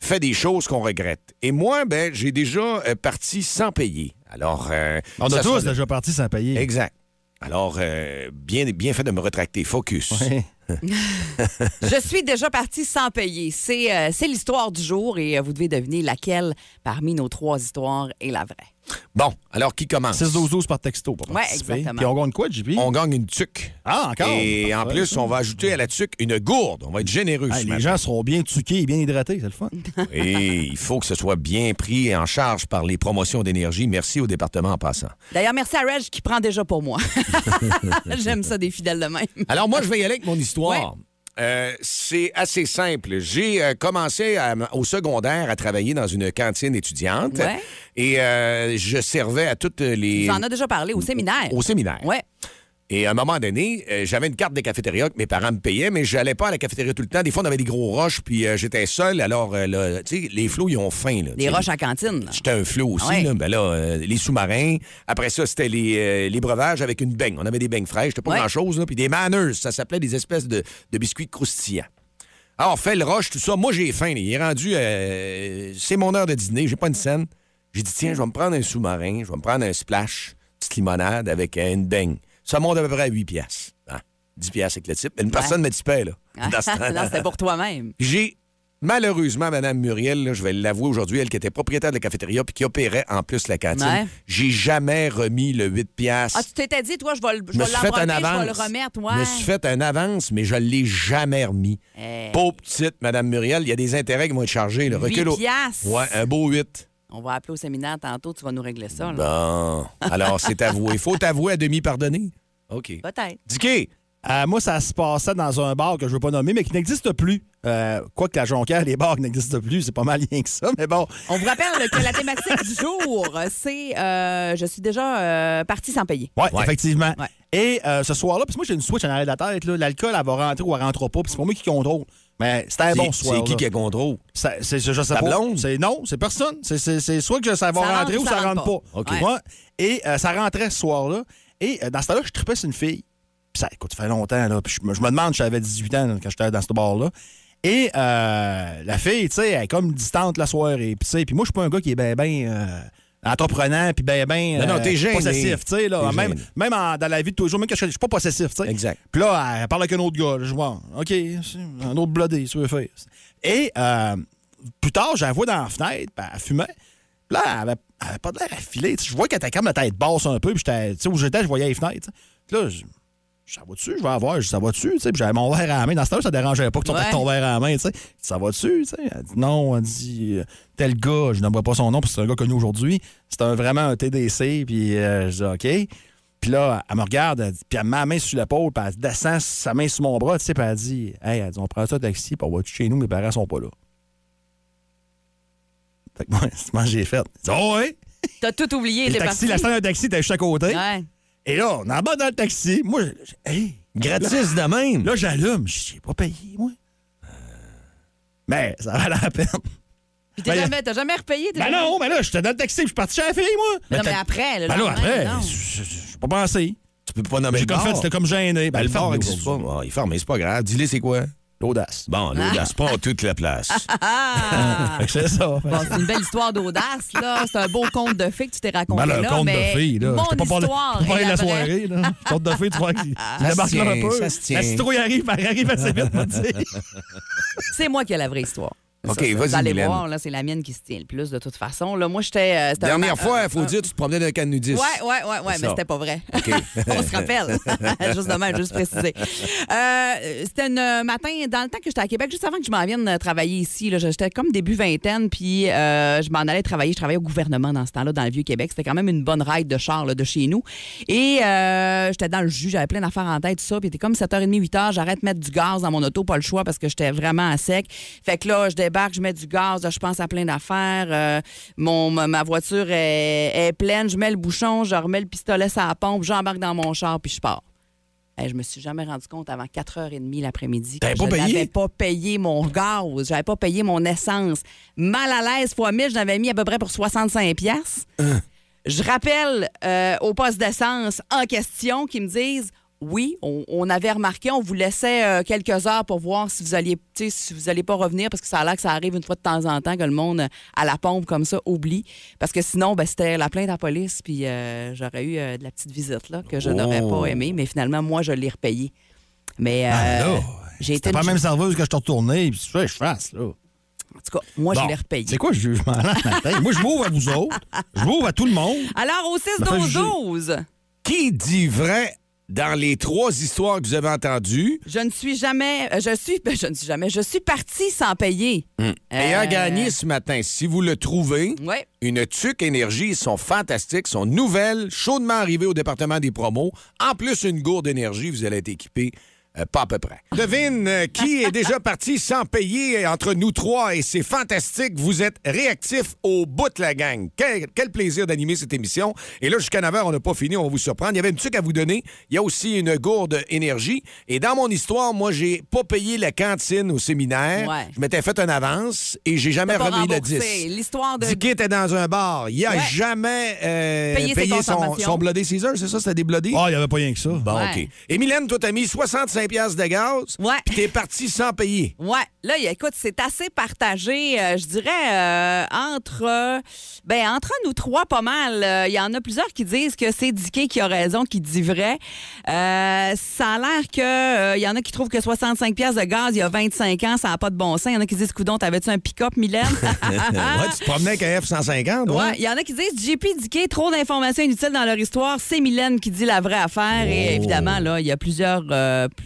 fait des choses qu'on regrette. Et moi, ben, j'ai déjà euh, parti sans payer. Alors, euh, On a tous sera- déjà parti sans payer. Exact. Alors, euh, bien, bien fait de me retracter. Focus. Je suis déjà partie sans payer. C'est euh, c'est l'histoire du jour et euh, vous devez deviner laquelle parmi nos trois histoires est la vraie. Bon, alors qui commence? 6-12-12 par texto pour Ouais, participer. exactement. Puis on gagne quoi, JP? On gagne une tuque. Ah, encore? Et en plus, on va ajouter à la tuque une gourde. On va être généreux. Hey, les matin. gens seront bien tuqués et bien hydratés, c'est le fun. Et il faut que ce soit bien pris en charge par les promotions d'énergie. Merci au département en passant. D'ailleurs, merci à Reg qui prend déjà pour moi. J'aime ça des fidèles de même. Alors, moi, je vais y aller avec mon histoire. Euh, c'est assez simple. J'ai euh, commencé à- au secondaire à travailler dans une cantine étudiante Ouais. et euh, je servais à toutes les... Tu en as déjà parlé au séminaire. Au séminaire. Ouais. Et à un moment donné, euh, j'avais une carte des cafétérias que mes parents me payaient, mais j'allais pas à la cafétéria tout le temps. Des fois, on avait des gros roches, puis euh, j'étais seul. Alors, euh, là, tu sais, les flots, ils ont faim. Là, sais, roches à cantine. là. J'étais un flot aussi. Ouais. Là. Ben là, euh, les sous-marins. Après ça, c'était les, les breuvages avec une beigne. On avait des beignes fraîches. C'était pas Ouais. grand-chose. Puis des manners. Ça s'appelait des espèces de, de biscuits croustillants. Alors, fait le roche, tout ça. Moi, j'ai faim. Il est rendu... c'est mon heure de dîner. J'ai pas une scène. J'ai dit, tiens, je vais me prendre un sous-marin. Je vais me prendre un splash, petite limonade avec une beigne. Ça monte à peu près à 8 piastres. Hein? 10 piastres avec le type. Une personne me là. dans ce temps-là. non, c'était pour toi-même. J'ai malheureusement Mme Muriel, là, je vais l'avouer aujourd'hui, elle qui était propriétaire de la cafétéria puis qui opérait en plus la cantine. Ouais. J'ai jamais remis le 8 piastres. Ah, tu t'étais dit, toi, je vais le, je vais je vais le remettre. Ouais. Je me suis fait un avance, mais je l'ai jamais remis. Eh. Pauvre petite Mme Muriel, il y a des intérêts qui vont être chargés. Le Huit recul au- piastres? Ouais, un beau 8. On va appeler au séminaire tantôt, tu vas nous régler ça. là. Bon. Alors, c'est avoué. Faut t'avouer à demi pardonner. OK. Peut-être. Dicky, Euh, moi, ça se passait dans un bar que je ne veux pas nommer, mais qui n'existe plus. Euh, Quoique la Jonquière, les bars qui n'existent plus, c'est pas mal rien que ça, mais bon. On vous rappelle que la thématique du jour, c'est euh, je suis déjà euh, partie sans payer. Oui, effectivement. Ouais. Et euh, ce soir-là, puis moi, j'ai une switch en arrière de la tête. là. L'alcool, elle va rentrer ou elle rentre pas, puis c'est pas moi qui contrôle. Mais c'était un c'est bon soir. c'est qui qui a contrôle? Ça- c'est, je sais Ta pas. blonde? C'est, non, c'est personne. C'est, c'est- c'est soit que ça va Ça rentrer rentre ou ça, rentre pas. OK. Ouais. Ouais. Et euh, ça rentrait ce soir-là. Et euh, dans ce temps-là, je tripais sur une fille. Puis ça, écoute, ça fait longtemps, là. Puis je, me- je me demande, j'avais 18 ans quand j'étais dans ce bar-là. Et euh, la fille, tu sais, elle est comme distante la soirée. Puis, tu sais, puis moi, je suis pas un gars qui est bien, bien entreprenant, puis bien, bien Non, non, t'es gêné. possessif, tu sais, là. Même, même en- dans la vie de tous les jours, même quand je suis pas possessif, tu sais. Exact. Puis là, elle parle avec un autre gars. Je vois, OK, un autre blodé, ça veut faire. Et euh, plus tard, vois dans la fenêtre, elle fumait. Puis là, elle avait, elle avait pas de l'air sais. Je vois qu'elle était comme la tête basse un peu, puis j'étais, tu sais, où j'étais, je voyais les fenêtres. là, ça va dessus, je vais avoir, ça va dessus, tu sais? J'avais mon verre à la main. Dans ce temps-là, ça dérangeait pas que tu Ouais. ton verre à la main, tu sais. Ça va dessus, tu sais? Elle dit non, elle dit euh, tel gars, je n'aimerais pas son nom, parce que c'est un gars connu aujourd'hui. C'est vraiment un TDC, puis euh, je dis OK. Puis là, elle me regarde, elle dit- puis elle me met la main sur l'épaule, puis elle descend sa main sur mon bras, tu sais, puis elle dit Hey, elle dit, on prend ça taxi, puis on va chez nous, mes parents sont pas là. Fait que moi, c'est ce que j'ai fait. Dit, Oh, ouais. T'as tout oublié, le taxi, parti. la scène d'un taxi était juste à côté. Ouais. Et là, on embarque dans le taxi. Moi, je- je- hey, Gratis de même. là, j'allume. Je n'ai pas payé, moi. Mais ça valait la peine. Puis t'as Ben, jamais, t'as jamais repayé? t'as Ben jamais- non, mais là, j'étais dans le taxi, puis je suis parti chez la fille, moi. Mais non, mais t'as- après, le Ben là, après, non. je n'ai pas pensé. Tu peux pas nommer J'ai le comme bar. fait, c'était comme gêné. Ben, le bar fermé n'existe pas. Ah, il ferme, mais c'est pas grave. Dis-le, c'est quoi? L'audace. Bon, là, c'est pas toute la place. Ah! Que c'est ça. Bon, c'est une belle histoire d'audace, là. C'est un beau conte de fées que tu t'es raconté Ben, le là. conte mais de filles, là. Mon pas histoire pas parlé la vraie. soirée, là. Conte de filles, tu vois il se débarque là un tient, peu. ça se tient. La citrouille arrive, elle arrive assez vite, moi. C'est moi qui ai la vraie histoire. OK, vas-y, Vous allez Mylène. voir, là, c'est la mienne qui se tient le plus, de toute façon. Là, moi, j'étais... euh, c'était un Dernière fois, euh, il faut euh, dire, tu te promenais d'un can nudiste. Ouais, ouais, ouais, ouais, C'est mais ça. c'était pas vrai. OK. On se rappelle. juste demain, juste préciser. Euh, c'était un matin, dans le temps que j'étais à Québec, juste avant que je m'en vienne euh, travailler ici, là, j'étais comme début vingtaine, puis euh, je m'en allais travailler. Je travaillais au gouvernement dans ce temps-là, dans le Vieux-Québec. C'était quand même une bonne ride de char là, de chez nous. Et euh, j'étais dans le jus, j'avais plein d'affaires en tête, tout ça. Puis il était comme 7h30, 8h, j'arrête de mettre du gaz dans mon auto, pas le choix parce que j'étais vraiment à sec. Fait que là, je débarque, je mets du gaz, je pense à plein d'affaires. Euh, mon, ma, voiture est, est pleine, je mets le bouchon, je remets le pistolet sur la pompe, j'embarque dans mon char, puis je pars. Hey, je me suis jamais rendu compte avant 4h30 l'après-midi que je n'avais pas payé mon gaz, j'avais pas payé mon essence. Mal à l'aise fois 1000, j'avais mis à peu près pour 65 pièces. Je rappelle euh, au poste d'essence en question qui me disent oui, on, on avait remarqué, on vous laissait euh, quelques heures pour voir si vous alliez, si vous alliez pas revenir, parce que ça a l'air que ça arrive une fois de temps en temps que le monde euh, à la pompe comme ça oublie, parce que sinon, ben, c'était la plainte à la police, puis euh, j'aurais eu de la petite visite là que je n'aurais Oh. pas aimé, mais finalement, moi, je l'ai repayé. Mais là, j'ai été pas la même serveuse que je t'ai retourné, puis je fasse, là. En tout cas, moi, Bon, je l'ai repayé. C'est quoi ce jugement-là ce matin? Moi, je m'ouvre à vous autres. Je m'ouvre à tout le monde. Alors, au Ça fait 6-12-12, Qui dit vrai dans les trois histoires que vous avez entendues? je ne suis jamais, euh, je suis, ben, je ne suis jamais, je suis partie sans payer. Et a Euh, gagné ce matin, si vous le trouvez, Ouais. une TUC Énergie, ils sont fantastiques, sont nouvelles, chaudement arrivées au département des promos. En plus, une gourde d'énergie, vous allez être équipé. Euh, pas à peu près. Devine euh, qui est déjà parti sans payer entre nous trois et c'est fantastique. Vous êtes réactifs au bout de la gang. Quel, quel plaisir d'animer cette émission. Et là, jusqu'à 9h, on n'a pas fini, on va vous surprendre. Il y avait une truc à vous donner. Il y a aussi une gourde énergie. Et dans mon histoire, moi, j'ai pas payé la cantine au séminaire. Ouais. Je m'étais fait une avance et j'ai jamais remis le remboursé. 10. L'histoire de. Dicky était dans un bar. Il a Ouais. jamais euh, Payé son, son Bloody Caesar, c'est ça? C'était des Bloody? Ah, il n'y avait pas rien que ça. Bon, Ouais. OK. Et Mylène, toi, t'as mis 65$ piastres de gaz. Ouais. Puis t'es parti sans payer. Ouais, là, écoute, c'est assez partagé, euh, je dirais, euh, entre, euh, ben, entre nous trois, pas mal. Il y en a plusieurs qui disent que c'est Dicky qui a raison, qui dit vrai. Ça a l'air que il y en a qui trouvent que 65 pièces de gaz, il y a 25 ans, ça n'a pas de bon sens. Il y en a qui disent, coudon, t'avais-tu un pick-up, Mylène? ouais, tu te promenais avec un F-150, ouais. Ouais, il y en a qui disent JP Dicky, trop d'informations inutiles dans leur histoire. C'est Mylène qui dit la vraie affaire. Et évidemment, là, il y a plusieurs,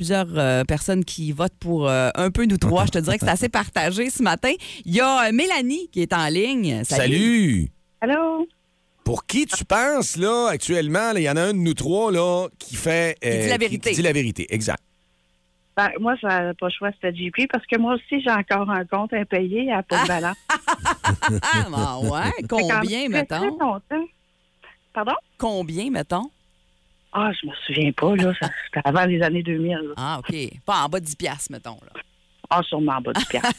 plusieurs euh, personnes qui votent pour euh, un peu nous trois. Je te dirais que c'est assez partagé ce matin. Il y a euh, Mélanie qui est en ligne. Salut. Allô? Pour qui tu penses, là, actuellement? là, Il y en a un de nous trois, là, qui fait... euh, dit la vérité. Qui, dit la vérité, exact. Ben, moi, ça n'avais pas le choix, c'était JP, parce que moi aussi, j'ai encore un compte impayé à pas de balance. Ah, ben ouais. Combien, mettons? Pardon? Combien, mettons? Ah, je me souviens pas, là. Ça, C'était avant les années 2000. là. Ah, OK. Pas en bas de 10 piastres, mettons. Là. Ah, sûrement en bas du piastre.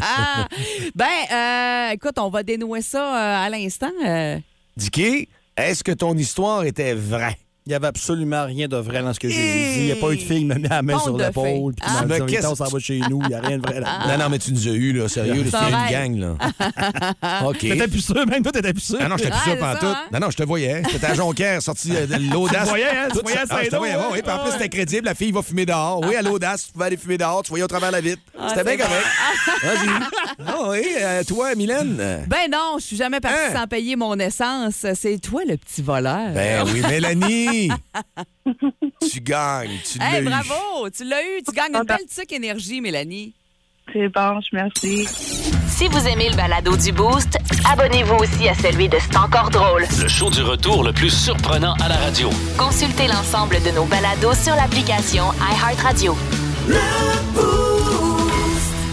Ah! ben, euh, écoute, on va dénouer ça euh, à l'instant. euh. Dicky, est-ce que ton histoire était vraie? Il n'y avait absolument rien de vrai dans ce que j'ai dit. Il n'y a pas eu de fille qui m'a mis la main sur de l'épaule. Puis qui Ah. m'a dit, Mais qu'est-ce on s'en va chez nous. Il n'y a rien de vrai là-dedans. Non, non, mais tu nous as eu, là, sérieux, là, C'est une gang, là. OK. T'étais plus sûr, même toi, t'étais plus sûr. Ah non, j'étais plus Ah, sûr ça, pantoute. hein? Non, non, je te voyais. C'était à Jonquière, sorti euh, de l'audace. Tu te voyais, hein? Tu Tout voyais ça. à Ah, je te voyais, oui. Puis en plus, c'était crédible. La fille va fumer dehors. Oui, à l'audace, tu vas aller fumer dehors. Tu voyais au travers la vitre. C'était bien correct. Vas-y. Ah oui, euh, toi, Mylène? Ben non, je suis jamais partie Hein? sans payer mon essence. C'est toi le petit voleur. Ben oui, Mélanie! tu gagnes, tu l'as Hey, eu. bravo! Tu l'as eu. Tu gagnes une belle tuque énergie, Mélanie. C'est bon, je merci. Si vous aimez le balado du Boost, abonnez-vous aussi à celui de C'est encore drôle. Le show du retour le plus surprenant à la radio. Consultez l'ensemble de nos balados sur l'application iHeartRadio.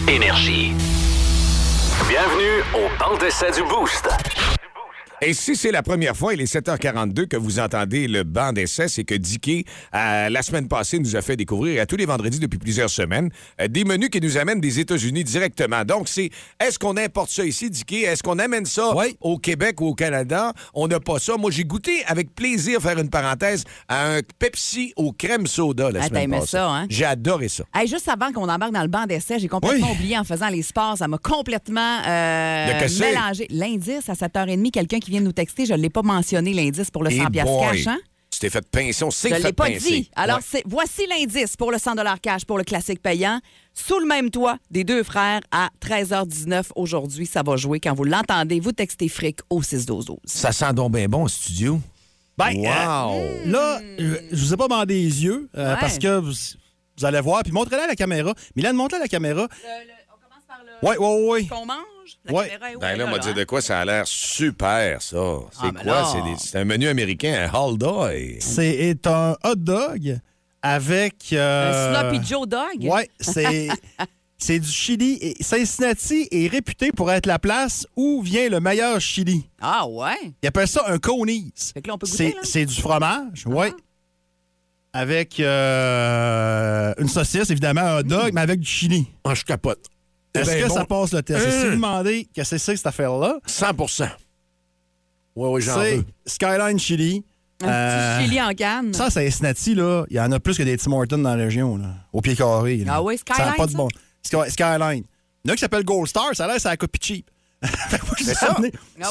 Énergie. Bienvenue au banc d'essai du Boost. Et si c'est la première fois, il est 7h42 que vous entendez le banc d'essai, c'est que Dicky, euh, la semaine passée, nous a fait découvrir à tous les vendredis depuis plusieurs semaines euh, des menus qui nous amènent des États-Unis directement. Donc, c'est est-ce qu'on importe ça ici, Dicky? Est-ce qu'on amène ça au Québec ou au Canada? On n'a pas ça. Moi, j'ai goûté avec plaisir, faire une parenthèse, à un Pepsi au crème soda la Ah, semaine passée. ça, hein? J'ai adoré ça. Hey, juste avant qu'on embarque dans le banc d'essai, j'ai complètement oublié en faisant les sports. Ça m'a complètement euh, mélangé. L'indice à 7h30, quelqu'un qui vient de nous texter, je ne l'ai pas mentionné, l'indice pour le 100 Eh boy. cash. hein? Tu t'es fait pincer. On sait Je ne l'ai pas pincer. dit. Alors, Ouais. c'est voici l'indice pour le 100 cash pour le classique payant. Sous le même toit des deux frères à 13h19 aujourd'hui. Ça va jouer. Quand vous l'entendez, vous textez fric au 612 Ça sent donc bien bon au studio. Ben, wow! euh, là, euh, je vous ai pas demandé les yeux euh, Ouais. parce que vous, vous allez voir. Puis montrez-la à la caméra. Mylène, montre-la à la caméra. Oui, oui, oui. Qu'on mange? La Ouais. caméra est où? Ben là, on va dire hein? de quoi ça a l'air super, ça. C'est Ah, ben quoi? C'est un menu américain, un Hall Dog. C'est un hot dog avec. euh, Un sloppy Joe Dog? Oui, c'est. C'est du chili. Et Cincinnati est réputé pour être la place où vient le meilleur chili. Ah ouais? Ils appellent ça un conies. C'est là? c'est du fromage, oui. Avec euh, une saucisse, évidemment, un hot dog, mais avec du chili. Ah, je capote. Est-ce Ben que bon. ça passe le test? Et Si vous demandez qu'est-ce que c'est cette affaire-là, 100% Oui, oui, j'en c'est veux. Skyline Chili. Un Euh, petit chili en canne. Ça, c'est Cincinnati, là. Il y en a plus que des Tim Hortons dans la région, là. Au pied carré. là. Ah oui, Ça a Skyline, pas de ça? bon. Sky- Skyline. Il y en a qui s'appelle Gold Star, ça a l'air que c'est la copie cheap. C'est ça. Ah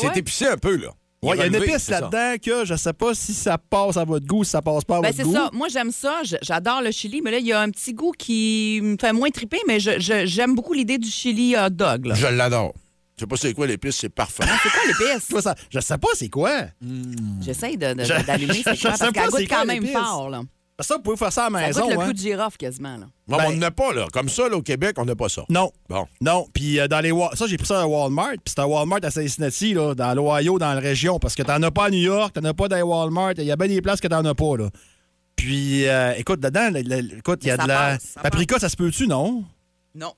ouais? épicé un peu, là. Ouais, il y a une épice c'est là-dedans que je sais pas si ça passe à votre goût, si ça passe pas à Ben, votre c'est goût. ça. Moi, j'aime ça. J'adore le chili, mais là, il y a un petit goût qui me fait moins triper, mais j'aime beaucoup l'idée du chili hot dog. là. Je l'adore. Je sais pas c'est quoi l'épice, c'est parfait. C'est quoi l'épice? Toi, ça- je sais pas c'est quoi. J'essaye de- de- Je- d'allumer je- c'est je quoi, sais parce pas qu'elle c'est goûte quoi quand même fort. Là. Ça, vous pouvez faire ça à la Ça maison. goûte le hein. coup de girofle quasiment. Là. Non, Ben- on n'a pas, là. Comme ça, là, au Québec, on n'a pas ça. Non. Bon. Non, puis euh, dans les Wa- ça j'ai pris ça à Walmart, puis c'est un Walmart à Cincinnati là, dans l'Ohio, dans la région parce que t'en as pas à New York, t'en as pas dans les Walmart, il y a bien des places que t'en as pas là. Puis euh, écoute dedans, écoute, il y a de ça la passe, ça paprika, ça se peut-tu non? Non.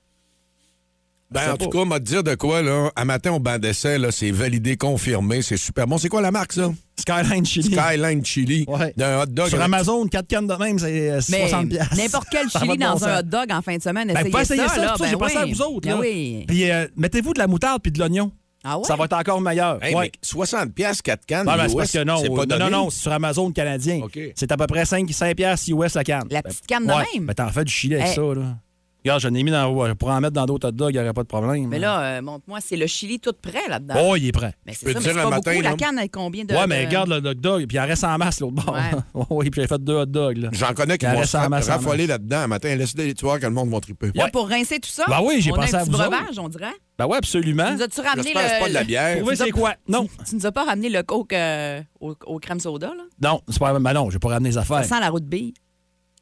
Ben, en tout pas. cas, on va te dire de quoi, là. À matin, au banc d'essai, là, c'est validé, confirmé, c'est super bon. C'est quoi la marque, ça? Skyline Chili. Skyline Chili. Ouais. D'un hot dog. Sur avec- Amazon, 4 cannes de même, c'est euh, Mais 60 piastres. n'importe quel Ça chili bon dans un sens. hot dog en fin de semaine, Ben, essayez pas essayer ça. ça, c'est là. pour ça que Ben j'ai pensé à oui. vous autres. Ben là. oui. Puis euh, mettez-vous de la moutarde puis de l'oignon. Ah ouais? Ça va être encore meilleur. Hey, Ouais. mais 60 piastres, 4 cannes. Non, mais c'est US, parce que non, c'est pas non, donné. non, non, c'est sur Amazon canadien. C'est à peu près 5, 5 piastres US la canne. La petite canne de ouais. même? Mais t'en fais du chili avec Hey. ça, là. Regarde, j'en ai mis dans. Je pourrais en mettre dans d'autres hot dogs, il n'y aurait pas de problème. Mais là, euh, montre-moi, c'est le chili tout prêt là-dedans. Oh, il est prêt. mais c'est ça, mais c'est pas matin, beaucoup. La canne, elle combien de... ouais, mais de- regarde le hot dog, puis il en reste en masse l'autre bord. Ouais. oui, puis j'ai fait deux hot dogs, là. J'en connais qui vont se raffoler là-dedans. Un matin, laisse-les, tu vois que le monde va triper. Là, Ouais. pour rincer tout ça, Ben oui, j'ai on pensé a à un petit vous autres. breuvage, on dirait. Ben ouais, absolument. Nous as-tu ramené c'est pas de la le... bière. Trouvez c'est quoi? Non. Tu nous as pas ramené le coke euh, au, crème soda, là? Non, c'est pas. Ben non, j'ai pas ramené les affaires. Ça sent la route bille.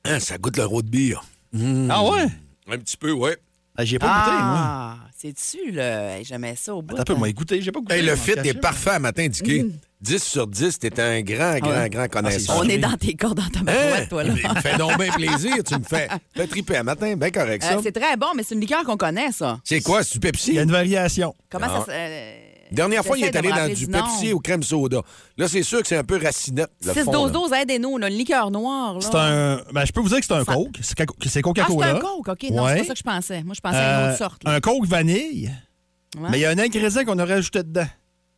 Hein, ça goûte le road beer. Ah ouais? Un petit peu, ouais. Ben, j'ai pas goûté, moi. Ah, c'est-tu, là? Hey, J'aimais ça au bout. Attends un peu, moi, écoutez, j'ai pas goûté. Hey, le fit est parfait à matin, Dicky. 10 sur 10, t'es un grand, grand, ouais. grand connaisseur. On Ah, est dans tes cordes, dans ta Hein? toi, là. Fait donc bien plaisir. Tu me fais, fais triper à matin. Bien correct, ça. Euh, c'est très bon, mais c'est une liqueur qu'on connaît, ça. c'est quoi? C'est du Pepsi? Il y a une variation. Comment Ah. ça... euh, Dernière fois, il est allé dans du. Pepsi au crème soda. Là, c'est sûr que c'est un peu racinette. le 6 fond, 12 là. 12 aidez-nous, là, une liqueur noire. C'est un. Ben, je peux vous dire que c'est un Ça- Coke. C'est Coca- C'est Ah, c'est Coca-Cola. un coke, OK. Non, Ouais. c'est pas ça que je pensais. Moi, je pensais à une Euh, autre sorte. là. un Coke vanille. Ouais. Mais il y a un ingrédient qu'on a rajouté dedans.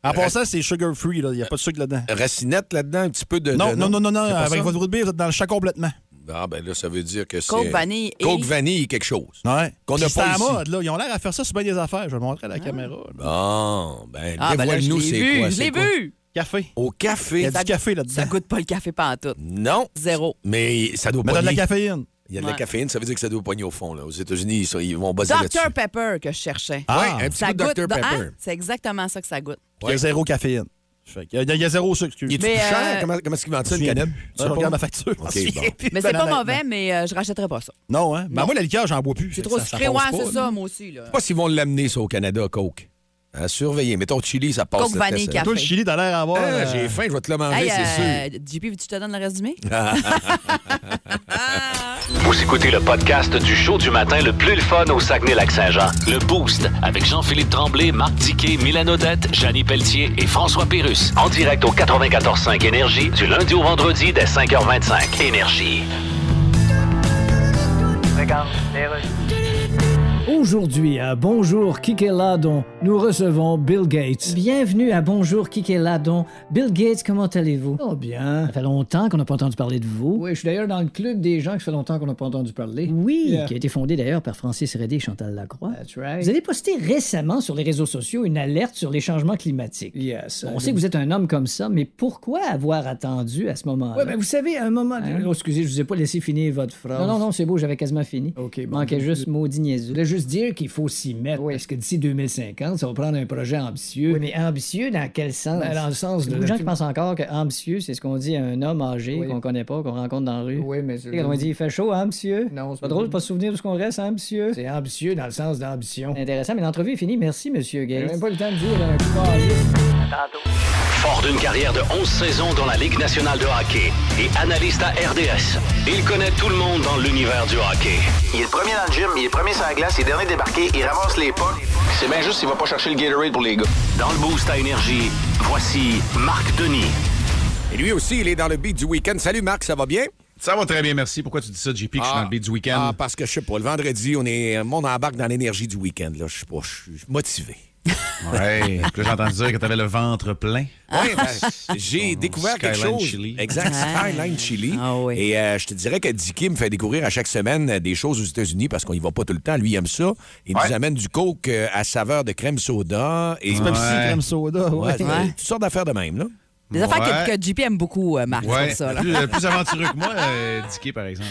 En passant, c'est sugar free, là. Il n'y a pas de sucre là-dedans. Racinette là-dedans, un petit peu de. Non, de- non, non, non, non. Avec ça? votre route de bière, vous êtes dans le chat complètement. Ah, ben là, ça veut dire que c'est. Coke vanille et... Coke vanille, quelque chose. Ouais. Qu'on n'a c'est pas ici. mode, là. Ils ont l'air à faire ça sur bien des affaires. Je vais le montrer à la caméra. là. Bon, ben, Ah, ben là, je dévoile-nous l'ai c'est vu, quoi. je c'est l'ai quoi? vu. Café. Au Il y café. a du café là-dedans. Ça goûte pas le café pantoute. Non. Zéro. Mais ça doit Mais t'as de la caféine. Il y a de la caféine, ça veut dire que ça doit pogner au fond. Là. Aux États-Unis, ils, ils vont là-dessus. Dr Pepper que je cherchais. Ah. Ouais, un petit ça goûte... Dr de- Pepper. hein? C'est exactement ça que ça goûte. Il y a zéro caféine. Fait qu'il y a- il y a zéro sucre. Il est plus Mais, cher? euh, Comment, comment est-ce qu'ils vendent ça, une canette? Tu sais Je pas? regarde ma facture. Bon. Mais c'est Ben, pas honnêtement. mauvais, mais euh, je rachèterais pas ça. Non, hein? Ben Non. moi, la liqueur, j'en bois plus. C'est trop sucré. Ouais, c'est pas, ça, moi aussi. Là. Je sais pas s'ils vont l'amener, ça, au Canada, Coke. À surveiller. Mais ton chili, ça passe. Coke le vanille, café. Toi, le chili, t'as l'air à avoir. Ah, euh, J'ai faim, je vais te le manger, Hey, c'est euh, JP, veux-tu que je te donne le résumé? Vous écoutez le podcast du show du matin le plus le fun au Saguenay-Lac-Saint-Jean. Le Boost avec Jean-Philippe Tremblay, Marc Tiquet, Milan Odette, Janine Pelletier et François Pérus. En direct au 94.5 Énergie du lundi au vendredi dès 5h25. Énergie. Aujourd'hui, à Bonjour Kikeladon, nous recevons Bill Gates. Bienvenue à Bonjour Kikeladon. Bill Gates, comment allez-vous? Oh bien. Ça fait longtemps qu'on n'a pas entendu parler de vous. Oui, je suis d'ailleurs dans le club des gens qui fait longtemps qu'on n'a pas entendu parler. Oui, Yeah. qui a été fondé d'ailleurs par Francis Redé et Chantal Lacroix. That's right. Vous avez posté récemment sur les réseaux sociaux une alerte sur les changements climatiques. Yes. On sait que vous êtes un homme comme ça, mais pourquoi avoir attendu à ce moment-là? Oui, mais vous savez, à un moment. Hein? Oh, excusez, je vous ai pas laissé finir votre phrase. Non, non, non, c'est beau, j'avais quasiment fini. OK, bon. Manquait juste maudit Je niaiseux. voulais juste dire qu'il faut s'y mettre. Oui. Parce que d'ici 2050, ça va prendre un projet ambitieux. Oui, mais ambitieux dans quel sens? Ben, dans le sens Il y a de. beaucoup de gens qui pensent encore que ambitieux, c'est ce qu'on dit à un homme âgé Oui. qu'on connaît pas, qu'on rencontre dans la rue. Oui, mais. Quand on dit il fait chaud, hein, monsieur? Non, C'est pas drôle de pas se souvenir de ce qu'on reste, hein, monsieur? C'est ambitieux dans le sens d'ambition. Intéressant, mais l'entrevue est finie. Merci, monsieur J'ai Gates. même pas le temps de dire un coup Fort d'une carrière de 11 saisons dans la Ligue nationale de hockey et analyste à RDS, il connaît tout le monde dans l'univers du hockey. Il est le premier dans le gym, il est le premier sur la glace, il est dernier débarqué, il ramasse les pas. C'est bien juste s'il va pas chercher le Gatorade pour les gars. Dans le boost à énergie, voici Marc Denis. Et lui aussi, il est dans le beat du week-end. Salut Marc, ça va bien? Ça va très bien, merci. Pourquoi tu dis ça, JP, que je suis dans le beat du week-end? Ah, parce que je sais pas, le vendredi, on est, mon embarque dans l'énergie du week-end. Là, je sais pas, je suis motivé. Ouais. Puis entendu dire que t'avais le ventre plein. Oui, ben, j'ai découvert quelque Skyline chose. Chili. Exact. Skyline Chili. Ah oui. Et euh, je te dirais que Dicky me fait découvrir à chaque semaine euh, des choses aux États-Unis parce qu'on y va pas tout le temps. Lui, il aime ça. Il Ouais. nous amène du coke euh, à saveur de crème soda. Et C'est Pepsi, Ouais. crème soda. Ouais. toutes sortes d'affaires de même. Là. Des affaires que, que JP aime beaucoup, euh, Marc, Ouais. sur ça. Là. Plus, euh, plus aventureux que moi, euh, Dicky, par exemple.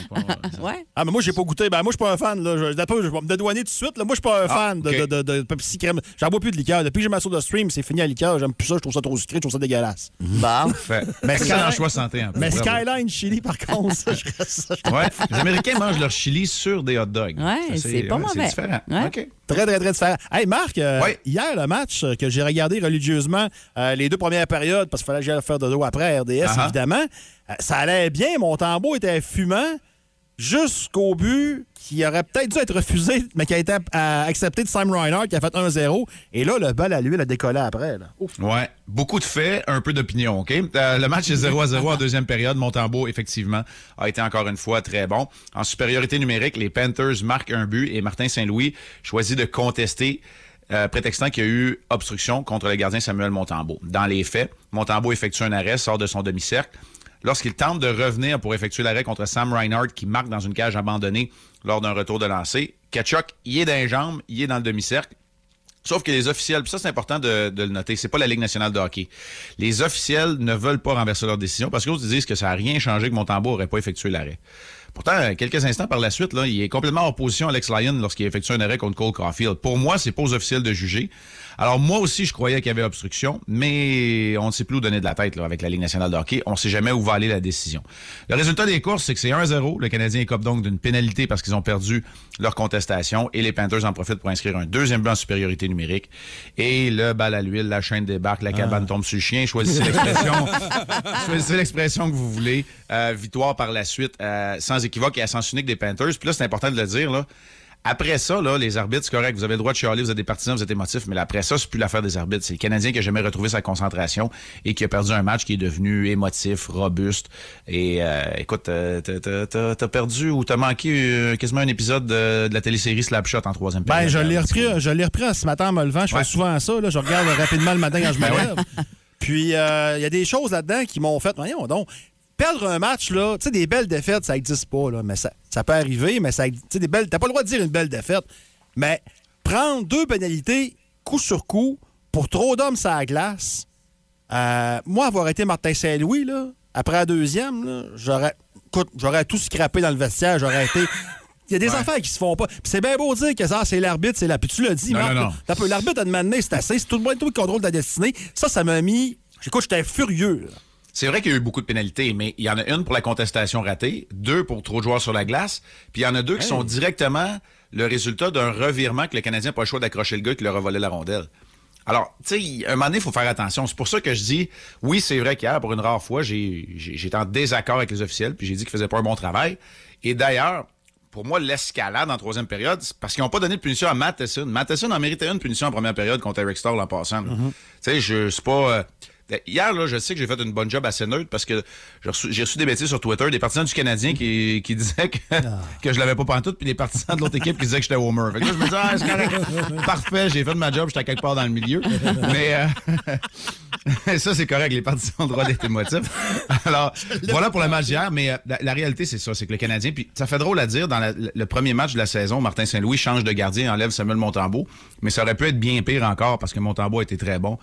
Ouais. Ah, mais moi, j'ai pas goûté. Ben, moi, je suis pas un fan. Là. Je, d'après, je vais me dédouaner tout de suite. Là. Moi, je suis pas un fan de- de, de, de Pepsi crème. J'en bois plus de liqueur. Depuis que j'ai ma soda stream, c'est fini à liqueur. J'aime plus ça. Je trouve ça trop sucré. Je trouve ça dégueulasse. Bon. Fait. Mais Skyline- choix santé. En plus. Mais Bravo. Skyline Chili, par contre, ça, je reste ça, Ouais. Les Américains mangent leur chili sur des hot dogs. Ouais, Ça, c'est pas ouais, mauvais. C'est différent. Ouais. OK. Très, très, très différent. Hey, Marc, euh, Ouais. hier, le match que j'ai regardé religieusement, euh, les deux premières périodes, parce qu'il fallait faire de dos après à RDS, évidemment, euh, ça allait bien. Mon tambour était fumant jusqu'au but qui aurait peut-être dû être refusé, mais qui a été accepté de Sam Reinhardt, qui a fait 1-0. Et là, le bal à l'huile a décollé après. Là. Ouf. Ouais. Beaucoup de faits, un peu d'opinion, OK? Euh, le match est 0 à 0 en deuxième période. Montembeau, effectivement, a été encore une fois très bon. En supériorité numérique, les Panthers marquent un but et Martin Saint-Louis choisit de contester euh, prétextant qu'il y a eu obstruction contre le gardien Samuel Montembeau. Dans les faits, Montembeau effectue un arrêt, sort de son demi-cercle. Lorsqu'il tente de revenir pour effectuer l'arrêt contre Sam Reinhardt, qui marque dans une cage abandonnée lors d'un retour de lancer, Kachuk, il est dans les jambes, il est dans le demi-cercle. Sauf que les officiels, puis ça c'est important de, de le noter, c'est pas la Ligue nationale de hockey. Les officiels ne veulent pas renverser leur décision parce qu'ils disent que ça n'a rien changé que Montembeau n'aurait pas effectué l'arrêt. Pourtant, quelques instants par la suite, là, il est complètement en opposition à Alex Lyon lorsqu'il effectue un arrêt contre Cole Caulfield. Pour moi, c'est pas aux officiels de juger. Alors moi aussi, je croyais qu'il y avait obstruction, mais on ne sait plus où donner de la tête là, avec la Ligue nationale de hockey. On ne sait jamais où va aller la décision. Le résultat des courses, c'est que c'est 1-0. Le Canadien écope donc d'une pénalité parce qu'ils ont perdu leur contestation et les Panthers en profitent pour inscrire un deuxième but en supériorité numérique. Et le bal à l'huile, la chaîne débarque, la cabane tombe sur le chien. Choisissez l'expression. choisissez l'expression que vous voulez. Euh, victoire par la suite, euh, sans équivoque et à sens unique des Panthers. Puis là, c'est important de le dire, là. Après ça, là, les arbitres, c'est correct. Vous avez le droit de chialer, vous êtes des partisans, vous êtes émotifs, mais là, après ça, c'est plus l'affaire des arbitres. C'est le Canadien qui a jamais retrouvé sa concentration et qui a perdu un match qui est devenu émotif, robuste. Et euh, écoute, euh, t'as- perdu ou t'as manqué euh, quasiment un épisode de, de la télésérie Slapshot en troisième Ben, période. je l'ai repris, je l'ai repris ce matin en me levant. Je Ouais. fais souvent ça. Là. Je regarde rapidement le matin quand je me Ben lève. Puis, euh, il y a des choses là-dedans qui m'ont fait. Voyons donc. Perdre un match, là, tu sais, des belles défaites, ça n'existe pas, là, mais ça, ça peut arriver, mais ça, tu sais, des belles, t'as pas le droit de dire une belle défaite, mais prendre deux pénalités, coup sur coup, pour trop d'hommes sur la glace, euh, moi, avoir été Martin Saint-Louis, là, après la deuxième, là, j'aurais, écoute, j'aurais tout scrappé dans le vestiaire, j'aurais été. Il y a des affaires qui se font pas. Puis c'est bien beau dire que ça, c'est l'arbitre, c'est la. Puis tu l'as dit, Non, Marc, non, non. L'arbitre a demandé, c'est assez. C'est tout le monde qui contrôle ta destinée. Ça, ça m'a mis. Écoute, j'étais furieux. là. C'est vrai qu'il y a eu beaucoup de pénalités, mais il y en a une pour la contestation ratée, deux pour trop de joueurs sur la glace, puis il y en a deux qui sont directement le résultat d'un revirement que le Canadien n'a pas le choix d'accrocher le gars qui leur a volé la rondelle. Alors, tu sais, un moment donné, il faut faire attention. C'est pour ça que je dis, oui, c'est vrai qu'hier, pour une rare fois, j'ai- j'ai- j'étais en désaccord avec les officiels, puis j'ai dit qu'ils faisaient pas un bon travail. Et d'ailleurs, pour moi, l'escalade en troisième période, c'est parce qu'ils n'ont pas donné de punition à Matheson. Matheson en méritait une punition en première période contre Eric Starr l'an passant. là. Tu sais, je c'est pas... euh, Hier, là, je sais que j'ai fait une bonne job assez neutre parce que j'ai reçu, des bêtises sur Twitter, des partisans du Canadien qui, qui disaient que, que je l'avais pas pantoute, puis des partisans de l'autre équipe qui disaient que j'étais Homer. Fait que là, je me dis, ah, c'est correct. Parfait, j'ai fait ma job, j'étais quelque part dans le milieu. Mais euh, ça, c'est correct, les partisans ont le droit d'être émotifs. Alors, voilà pour le match d'hier, mais euh, la, la réalité, c'est ça, c'est que le Canadien, puis ça fait drôle à dire, dans la- le, premier match de la saison, Martin Saint-Louis change de gardien, enlève Samuel Montembeau, mais ça aurait pu être bien pire encore parce que Montembeau a été très bon,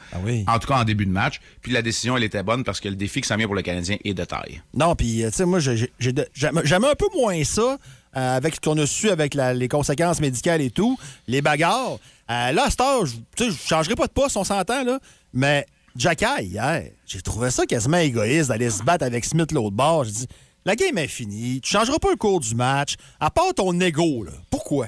en tout cas en début de match, puis la décision, elle était bonne parce que le défi que ça vient pour le Canadien est de taille. Non, puis, euh, tu sais, moi, j'ai- j'ai- j'ai de- j'aime j'aime un peu moins ça euh, avec ce qu'on a su avec les conséquences médicales et tout, les bagarres. Euh, là, à cette heure, je- je changerai pas de poste, on s'entend, là, mais Jacky, hier, j'ai trouvé ça quasiment égoïste d'aller se battre avec Smith l'autre bord. J'ai dit, la game est finie, tu changeras pas le cours du match, à part ton ego, là. Pourquoi?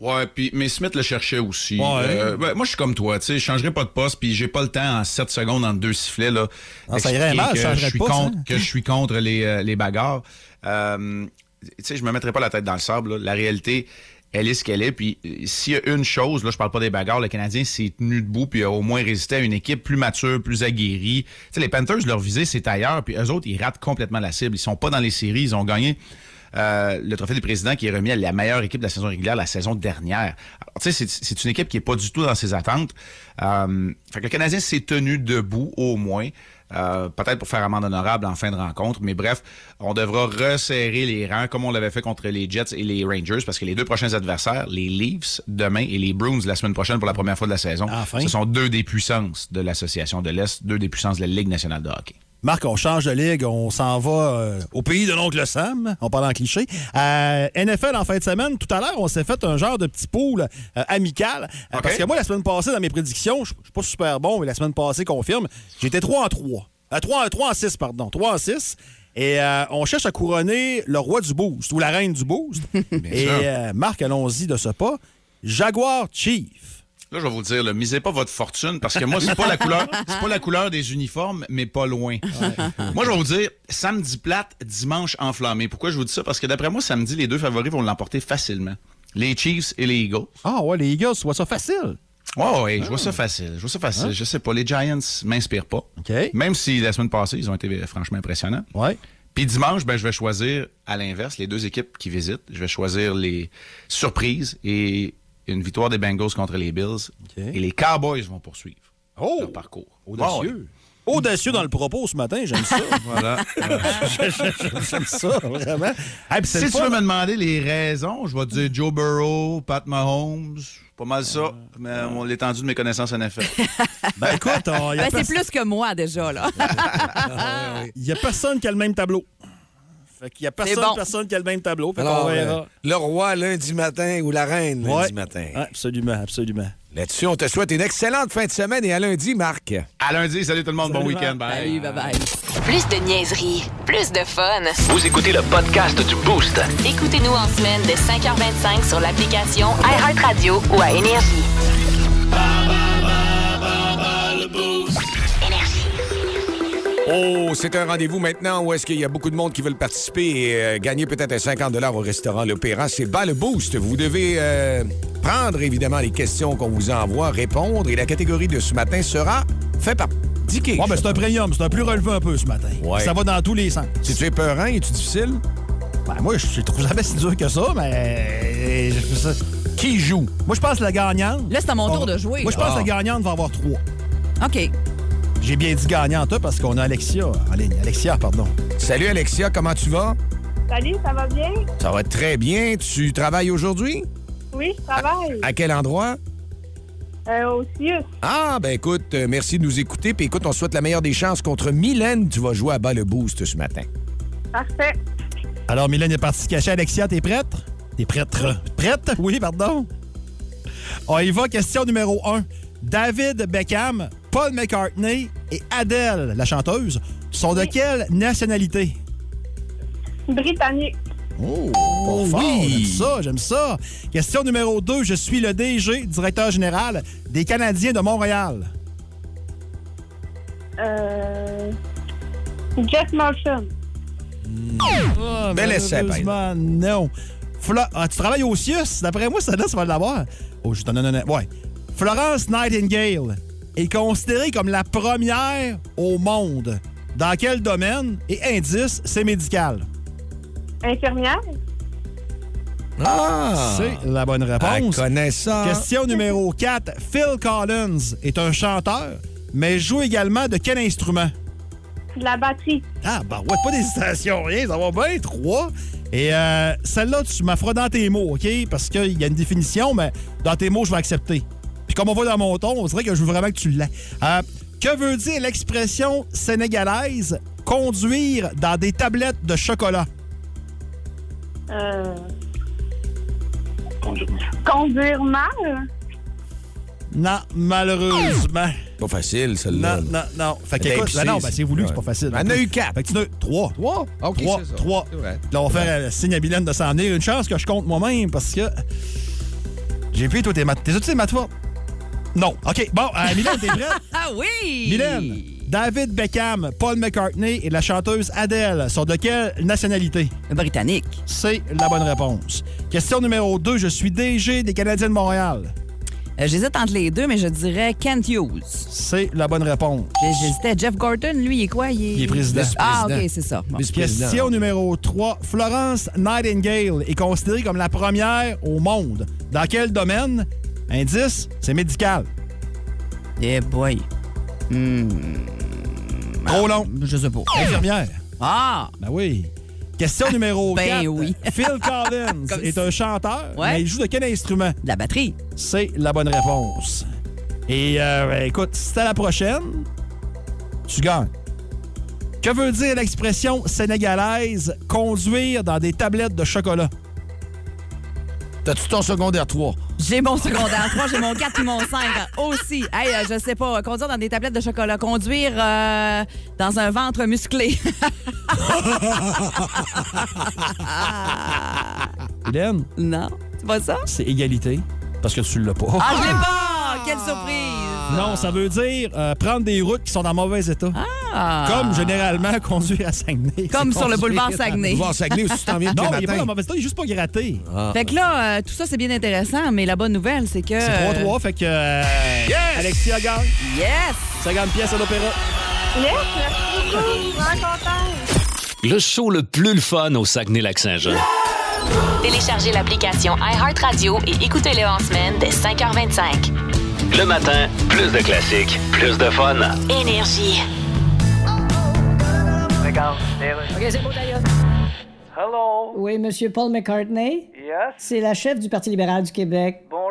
Ouais, puis mais Smith le cherchait aussi. Ouais. Euh, ben, moi, je suis comme toi, tu sais, je changerai pas de poste, puis j'ai pas le temps en 7 secondes entre deux sifflets là. Ah, ça irait mal, je que changerais je suis poste, contre, que je suis contre les, euh, les bagarres. Euh, tu sais, je me mettrai pas la tête dans le sable. là. La réalité, elle est ce qu'elle est. Puis euh, s'il y a une chose, là, je parle pas des bagarres, le Canadien s'est tenu debout puis a au moins résisté à une équipe plus mature, plus aguerrie. Tu sais, les Panthers, leur visée, c'est ailleurs, puis eux autres, ils ratent complètement la cible. Ils sont pas dans les séries, ils ont gagné euh, le trophée du président qui est remis à la meilleure équipe de la saison régulière la saison dernière. Alors, Tu sais, c'est- c'est une équipe qui est pas du tout dans ses attentes. Euh, fait que le Canadien s'est tenu debout au moins. euh, peut-être pour faire amende honorable en fin de rencontre, mais bref, on devra resserrer les rangs comme on l'avait fait contre les Jets et les Rangers, parce que les deux prochains adversaires, les Leafs demain et les Bruins la semaine prochaine pour la première fois de la saison, Enfin. ce sont deux des puissances de l'association de l'Est, deux des puissances de la Ligue nationale de hockey. Marc, on change de ligue, on s'en va euh, au pays de l'oncle Sam, on parle en cliché. Euh, NFL en fin de semaine, tout à l'heure, on s'est fait un genre de petit pool euh, amical. Euh, Parce que moi, la semaine passée, dans mes prédictions, je suis pas super bon, mais la semaine passée, confirme, j'étais 3 en 3. Euh, 3, en- 3 en 6, pardon. 3 en 6. Et on cherche à couronner le roi du boost ou la reine du boost. Et Marc, allons-y de ce pas. Jaguar Chief. Là, je vais vous dire, là, misez pas votre fortune parce que moi, c'est pas la couleur, c'est pas la couleur des uniformes, mais pas loin. moi, je vais vous dire, samedi plate, dimanche enflammé. Pourquoi je vous dis ça? Parce que d'après moi, samedi, les deux favoris vont l'emporter facilement. Les Chiefs et les Eagles. Ah ouais, les Eagles, vois ça facile. Ouais, ouais, je vois ça facile. Je vois ça facile. Ah. Je sais pas, les Giants m'inspirent pas. Même si la semaine passée, ils ont été euh, franchement impressionnants. Ouais. Puis dimanche, ben, je vais choisir, à l'inverse, les deux équipes qui visitent. Je vais choisir les surprises et une victoire des Bengals contre les Bills. Et les Cowboys vont poursuivre leur parcours. Audacieux. Audacieux dans le propos ce matin, j'aime ça. Voilà. j'aime ça, vraiment. Hey, si tu fun. veux me demander les raisons, je vais te dire Joe Burrow, Pat Mahomes, pas mal ça, mais on l'étendue de mes connaissances NFL. Ben écoute, on- y a Ben, c'est plus que moi déjà, là. il n'y a personne qui a le même tableau. Fait qu'il y a personne, bon. personne qui a le même tableau. Fait Alors, verra. euh, le roi lundi matin ou la reine lundi Ouais. matin. Absolument, absolument. Là-dessus, on te souhaite une excellente fin de semaine et à lundi, Marc. À lundi, salut tout le monde, bon week-end, bye. Salut, bye-bye. Plus de niaiserie, plus de fun. Vous écoutez le podcast du Boost. Écoutez-nous en semaine de 5h25 sur l'application iHeartRadio ou à Énergie. Oh, c'est un rendez-vous maintenant où est-ce qu'il y a beaucoup de monde qui veulent participer et euh, gagner peut-être un 50 au restaurant L'Opéra. C'est bas le boost. Vous devez euh, prendre évidemment les questions qu'on vous envoie, répondre et la catégorie de ce matin sera fait par Dicky. Ouais, ben c'est un premium, c'est un plus relevé un peu ce matin. Ouais. Ça va dans tous les sens. Si tu es peurant, es-tu difficile? Ben, moi, je trouve jamais si dur que ça, mais. je- ça- Qui joue? Moi, je pense que la gagnante. Là, c'est à mon tour de jouer. Moi, je pense que Ah. la gagnante va avoir trois. OK. J'ai bien dit gagnante, parce qu'on a Alexia en ligne. Alexia, pardon. Salut Alexia, comment tu vas? Salut, ça va bien? Ça va très bien. Tu travailles aujourd'hui? Oui, je travaille. À quel endroit? Euh, au CIUS. Ah, ben écoute, euh, merci de nous écouter. Puis écoute, on souhaite la meilleure des chances contre Mylène. Tu vas jouer à bas le boost ce matin. Parfait. Alors, Mylène est partie se cacher. Alexia, t'es prête? T'es prête? Prête? Oui, pardon. On y va, question numéro 1. David Beckham, Paul McCartney et Adele, la chanteuse, sont de quelle nationalité? Britannique. Oh, fort, j'aime ça, j'aime ça. Question numéro 2. Je suis le DG, directeur général des Canadiens de Montréal. Euh... Jeff Marshall. Ah, Bel essai, non. Fla- ah, tu travailles au CIUS? D'après moi, ça là, tu vas l'avoir. Oh, je t'en donne un. Ouais. Florence Nightingale est considérée comme la première au monde. Dans quel domaine? Et indice, c'est médical? Infirmière. Ah! C'est la bonne réponse. Elle connaît ça. Question numéro 4. Phil Collins est un chanteur, mais joue également de quel instrument? De la batterie. Ah, bah ouais, pas d'hésitation, rien, ça va bien, trois. Et euh, celle-là, tu m'as feras dans tes mots, OK? Parce qu'il y a une définition, mais dans tes mots, je vais accepter. Comme on voit dans mon ton, on dirait que je veux vraiment que tu l'aies. Euh, que veut dire l'expression sénégalaise conduire dans des tablettes de chocolat? Euh... Conduire mal? Non, malheureusement. Pas facile, celle-là. Non, non, non. Fait épicée, ben non, ben c'est- voulu, ouais. c'est pas facile. Elle en a eu quatre. Fait que tu en as trois. Trois? OK, Trois, ça. trois. Vrai. Là, on va faire euh, signe à Mylène de s'en venir. Une chance que je compte moi-même parce que j'ai pris toi tes maths. T'es tes maths fortes? Non. OK. Bon, euh, Mylène, t'es prête? Ah oui! Mylène, David Beckham, Paul McCartney et la chanteuse Adele sont de quelle nationalité? Britannique. C'est la bonne réponse. Question numéro 2. Je suis DG des Canadiens de Montréal. Euh, J'hésite entre les deux, mais je dirais Kent Hughes. C'est la bonne réponse. J'hésitais. Jeff Gordon, lui, il est quoi? Il est, Il est président. Ah. OK, c'est ça. Bon. Question numéro 3. Florence Nightingale est considérée comme la première au monde. Dans quel domaine? Indice, c'est médical. Eh boy. Hmm. Trop long. Je sais pas. Infirmière. Ah! Ben oui. Question numéro Ben 4. oui. Phil Collins Comme est un chanteur, Ouais. mais il joue de quel instrument? De la batterie. C'est la bonne réponse. Et euh, ben, écoute, si c'est à la prochaine, tu gagnes. Que veut dire l'expression sénégalaise conduire dans des tablettes de chocolat? T'as-tu ton secondaire 3? J'ai mon secondaire 3, j'ai mon 4 et mon 5 aussi. Hey, euh, je sais pas, conduire dans des tablettes de chocolat, conduire euh, dans un ventre musclé. Hélène? Non, c'est pas ça? C'est égalité, parce que tu l'as pas. Ah, je l'ai pas! Quelle surprise! Non, ça veut dire euh, prendre des routes qui sont dans mauvais état. Ah. Comme généralement conduire à Saguenay. Comme sur le boulevard Saguenay. Boulevard Saguenay, aussi, tu t'en viens tous Non, les il est pas dans mauvais état, il est juste pas gratté. Fait que là, euh, tout ça, c'est bien intéressant, mais la bonne nouvelle, c'est que... C'est 3-3, fait que euh, Alexia gagne. Yes! 50 pièces à l'opéra. Yes, merci beaucoup. Vraiment contente. Le show le plus le fun au Saguenay-Lac-Saint-Jean. Téléchargez l'application iHeartRadio et écoutez-le en semaine dès 5h25. Le matin, plus de classiques, plus de fun. Énergie. Regarde. OK, c'est beau d'ailleurs. Hello. Oui, Monsieur Paul McCartney. Yes. C'est la chef du Parti libéral du Québec. Bonjour,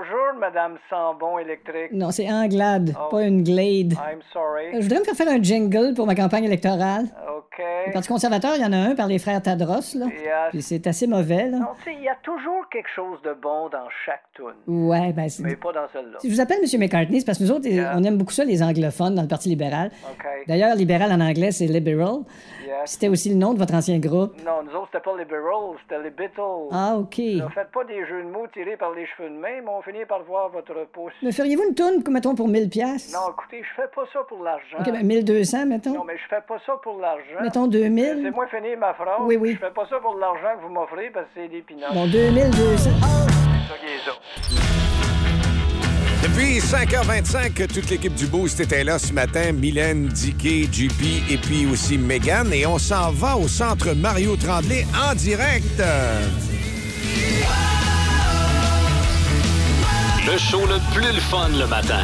Madame Sambon électrique? Non, c'est Anglade, Oh. pas une Glade. I'm sorry. Je voudrais me faire faire un jingle pour ma campagne électorale. OK. Le Parti conservateur, il y en a un par les frères Tadros, là. Yes. Puis c'est assez mauvais, là. Non, tu sais, il y a toujours quelque chose de bon dans chaque tune. Ouais, ben c'est... Mais pas dans celle-là. Si je vous appelle M. McCartney, c'est parce que nous autres, on aime beaucoup ça, les anglophones, dans le Parti libéral. OK. D'ailleurs, libéral en anglais, c'est liberal. Yes. C'était aussi le nom de votre ancien groupe. Non, nous autres, c'était pas Beatles, c'était les Beatles. Ah, OK. Ne faites pas des jeux de mots tirés par les cheveux de main, mais on finit par voir votre pouce. Me feriez-vous une toune, mettons, pour 1000 pièces Non, écoutez, je fais pas ça pour l'argent. OK, ben 1200, mettons. Non, mais je fais pas ça pour l'argent. Mettons 2000. C'est moi finir ma phrase. Oui, oui. Je fais pas ça pour l'argent que vous m'offrez parce que c'est des pinottes. Bon, 2200. C'est ça qui est ça. Depuis 5h25, que toute l'équipe du Boost était là ce matin. Mylène, Dicky, JP et puis aussi Megan. Et on s'en va au centre Mario Tremblay en direct. Le show le plus le fun le matin.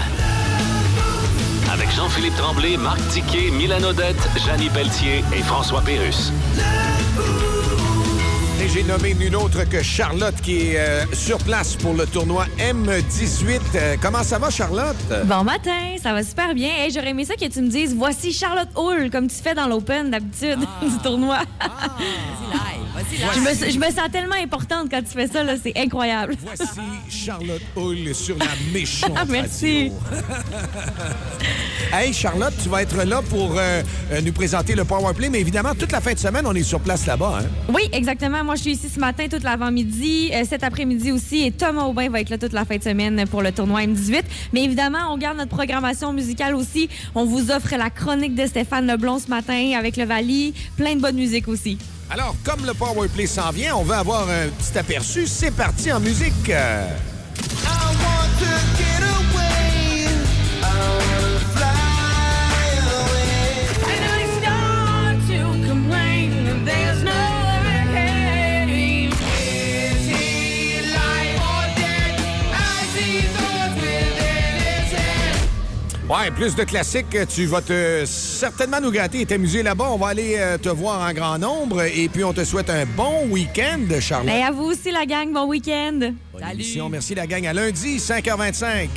Avec Jean-Philippe Tremblay, Marc Tiquet, Milan Odette, Janine Pelletier et François Pérus. Et j'ai nommé nul autre que Charlotte qui est euh, sur place pour le tournoi M18. Euh, comment ça va, Charlotte? Bon matin, ça va super bien. Hey, J'aurais aimé ça que tu me dises voici Charlotte Hull, comme tu fais dans l'Open d'habitude du tournoi. je, me, je me sens tellement importante quand tu fais ça, là, c'est incroyable. Voici Charlotte Hull sur la méchante Merci. Hey, Charlotte, tu vas être là pour euh, euh, nous présenter le Powerplay, mais évidemment, toute la fin de semaine, on est sur place là-bas. Hein? Oui, exactement. Moi, je suis ici ce matin, toute l'avant-midi, euh, cet après-midi aussi, et Thomas Aubin va être là toute la fin de semaine pour le tournoi M18. Mais évidemment, on garde notre programmation musicale aussi. On vous offre la chronique de Stéphane Leblon ce matin avec le Vali, plein de bonne musique aussi. Alors, comme le Powerplay s'en vient, on veut avoir un petit aperçu. C'est parti en musique. Ouais, plus de classiques. Tu vas te certainement nous gâter et t'amuser là-bas. On va aller euh, te voir en grand nombre. Et puis, on te souhaite un bon week-end, Charlotte. Et à vous aussi, la gang. Bon week-end. Émission. Merci, la gang. À lundi, 5h25.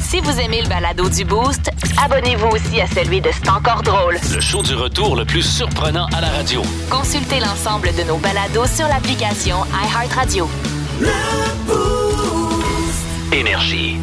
Si vous aimez le balado du Boost, abonnez-vous aussi à celui de C'est encore drôle. Le show du retour le plus surprenant à la radio. Consultez l'ensemble de nos balados sur l'application iHeartRadio. Énergie.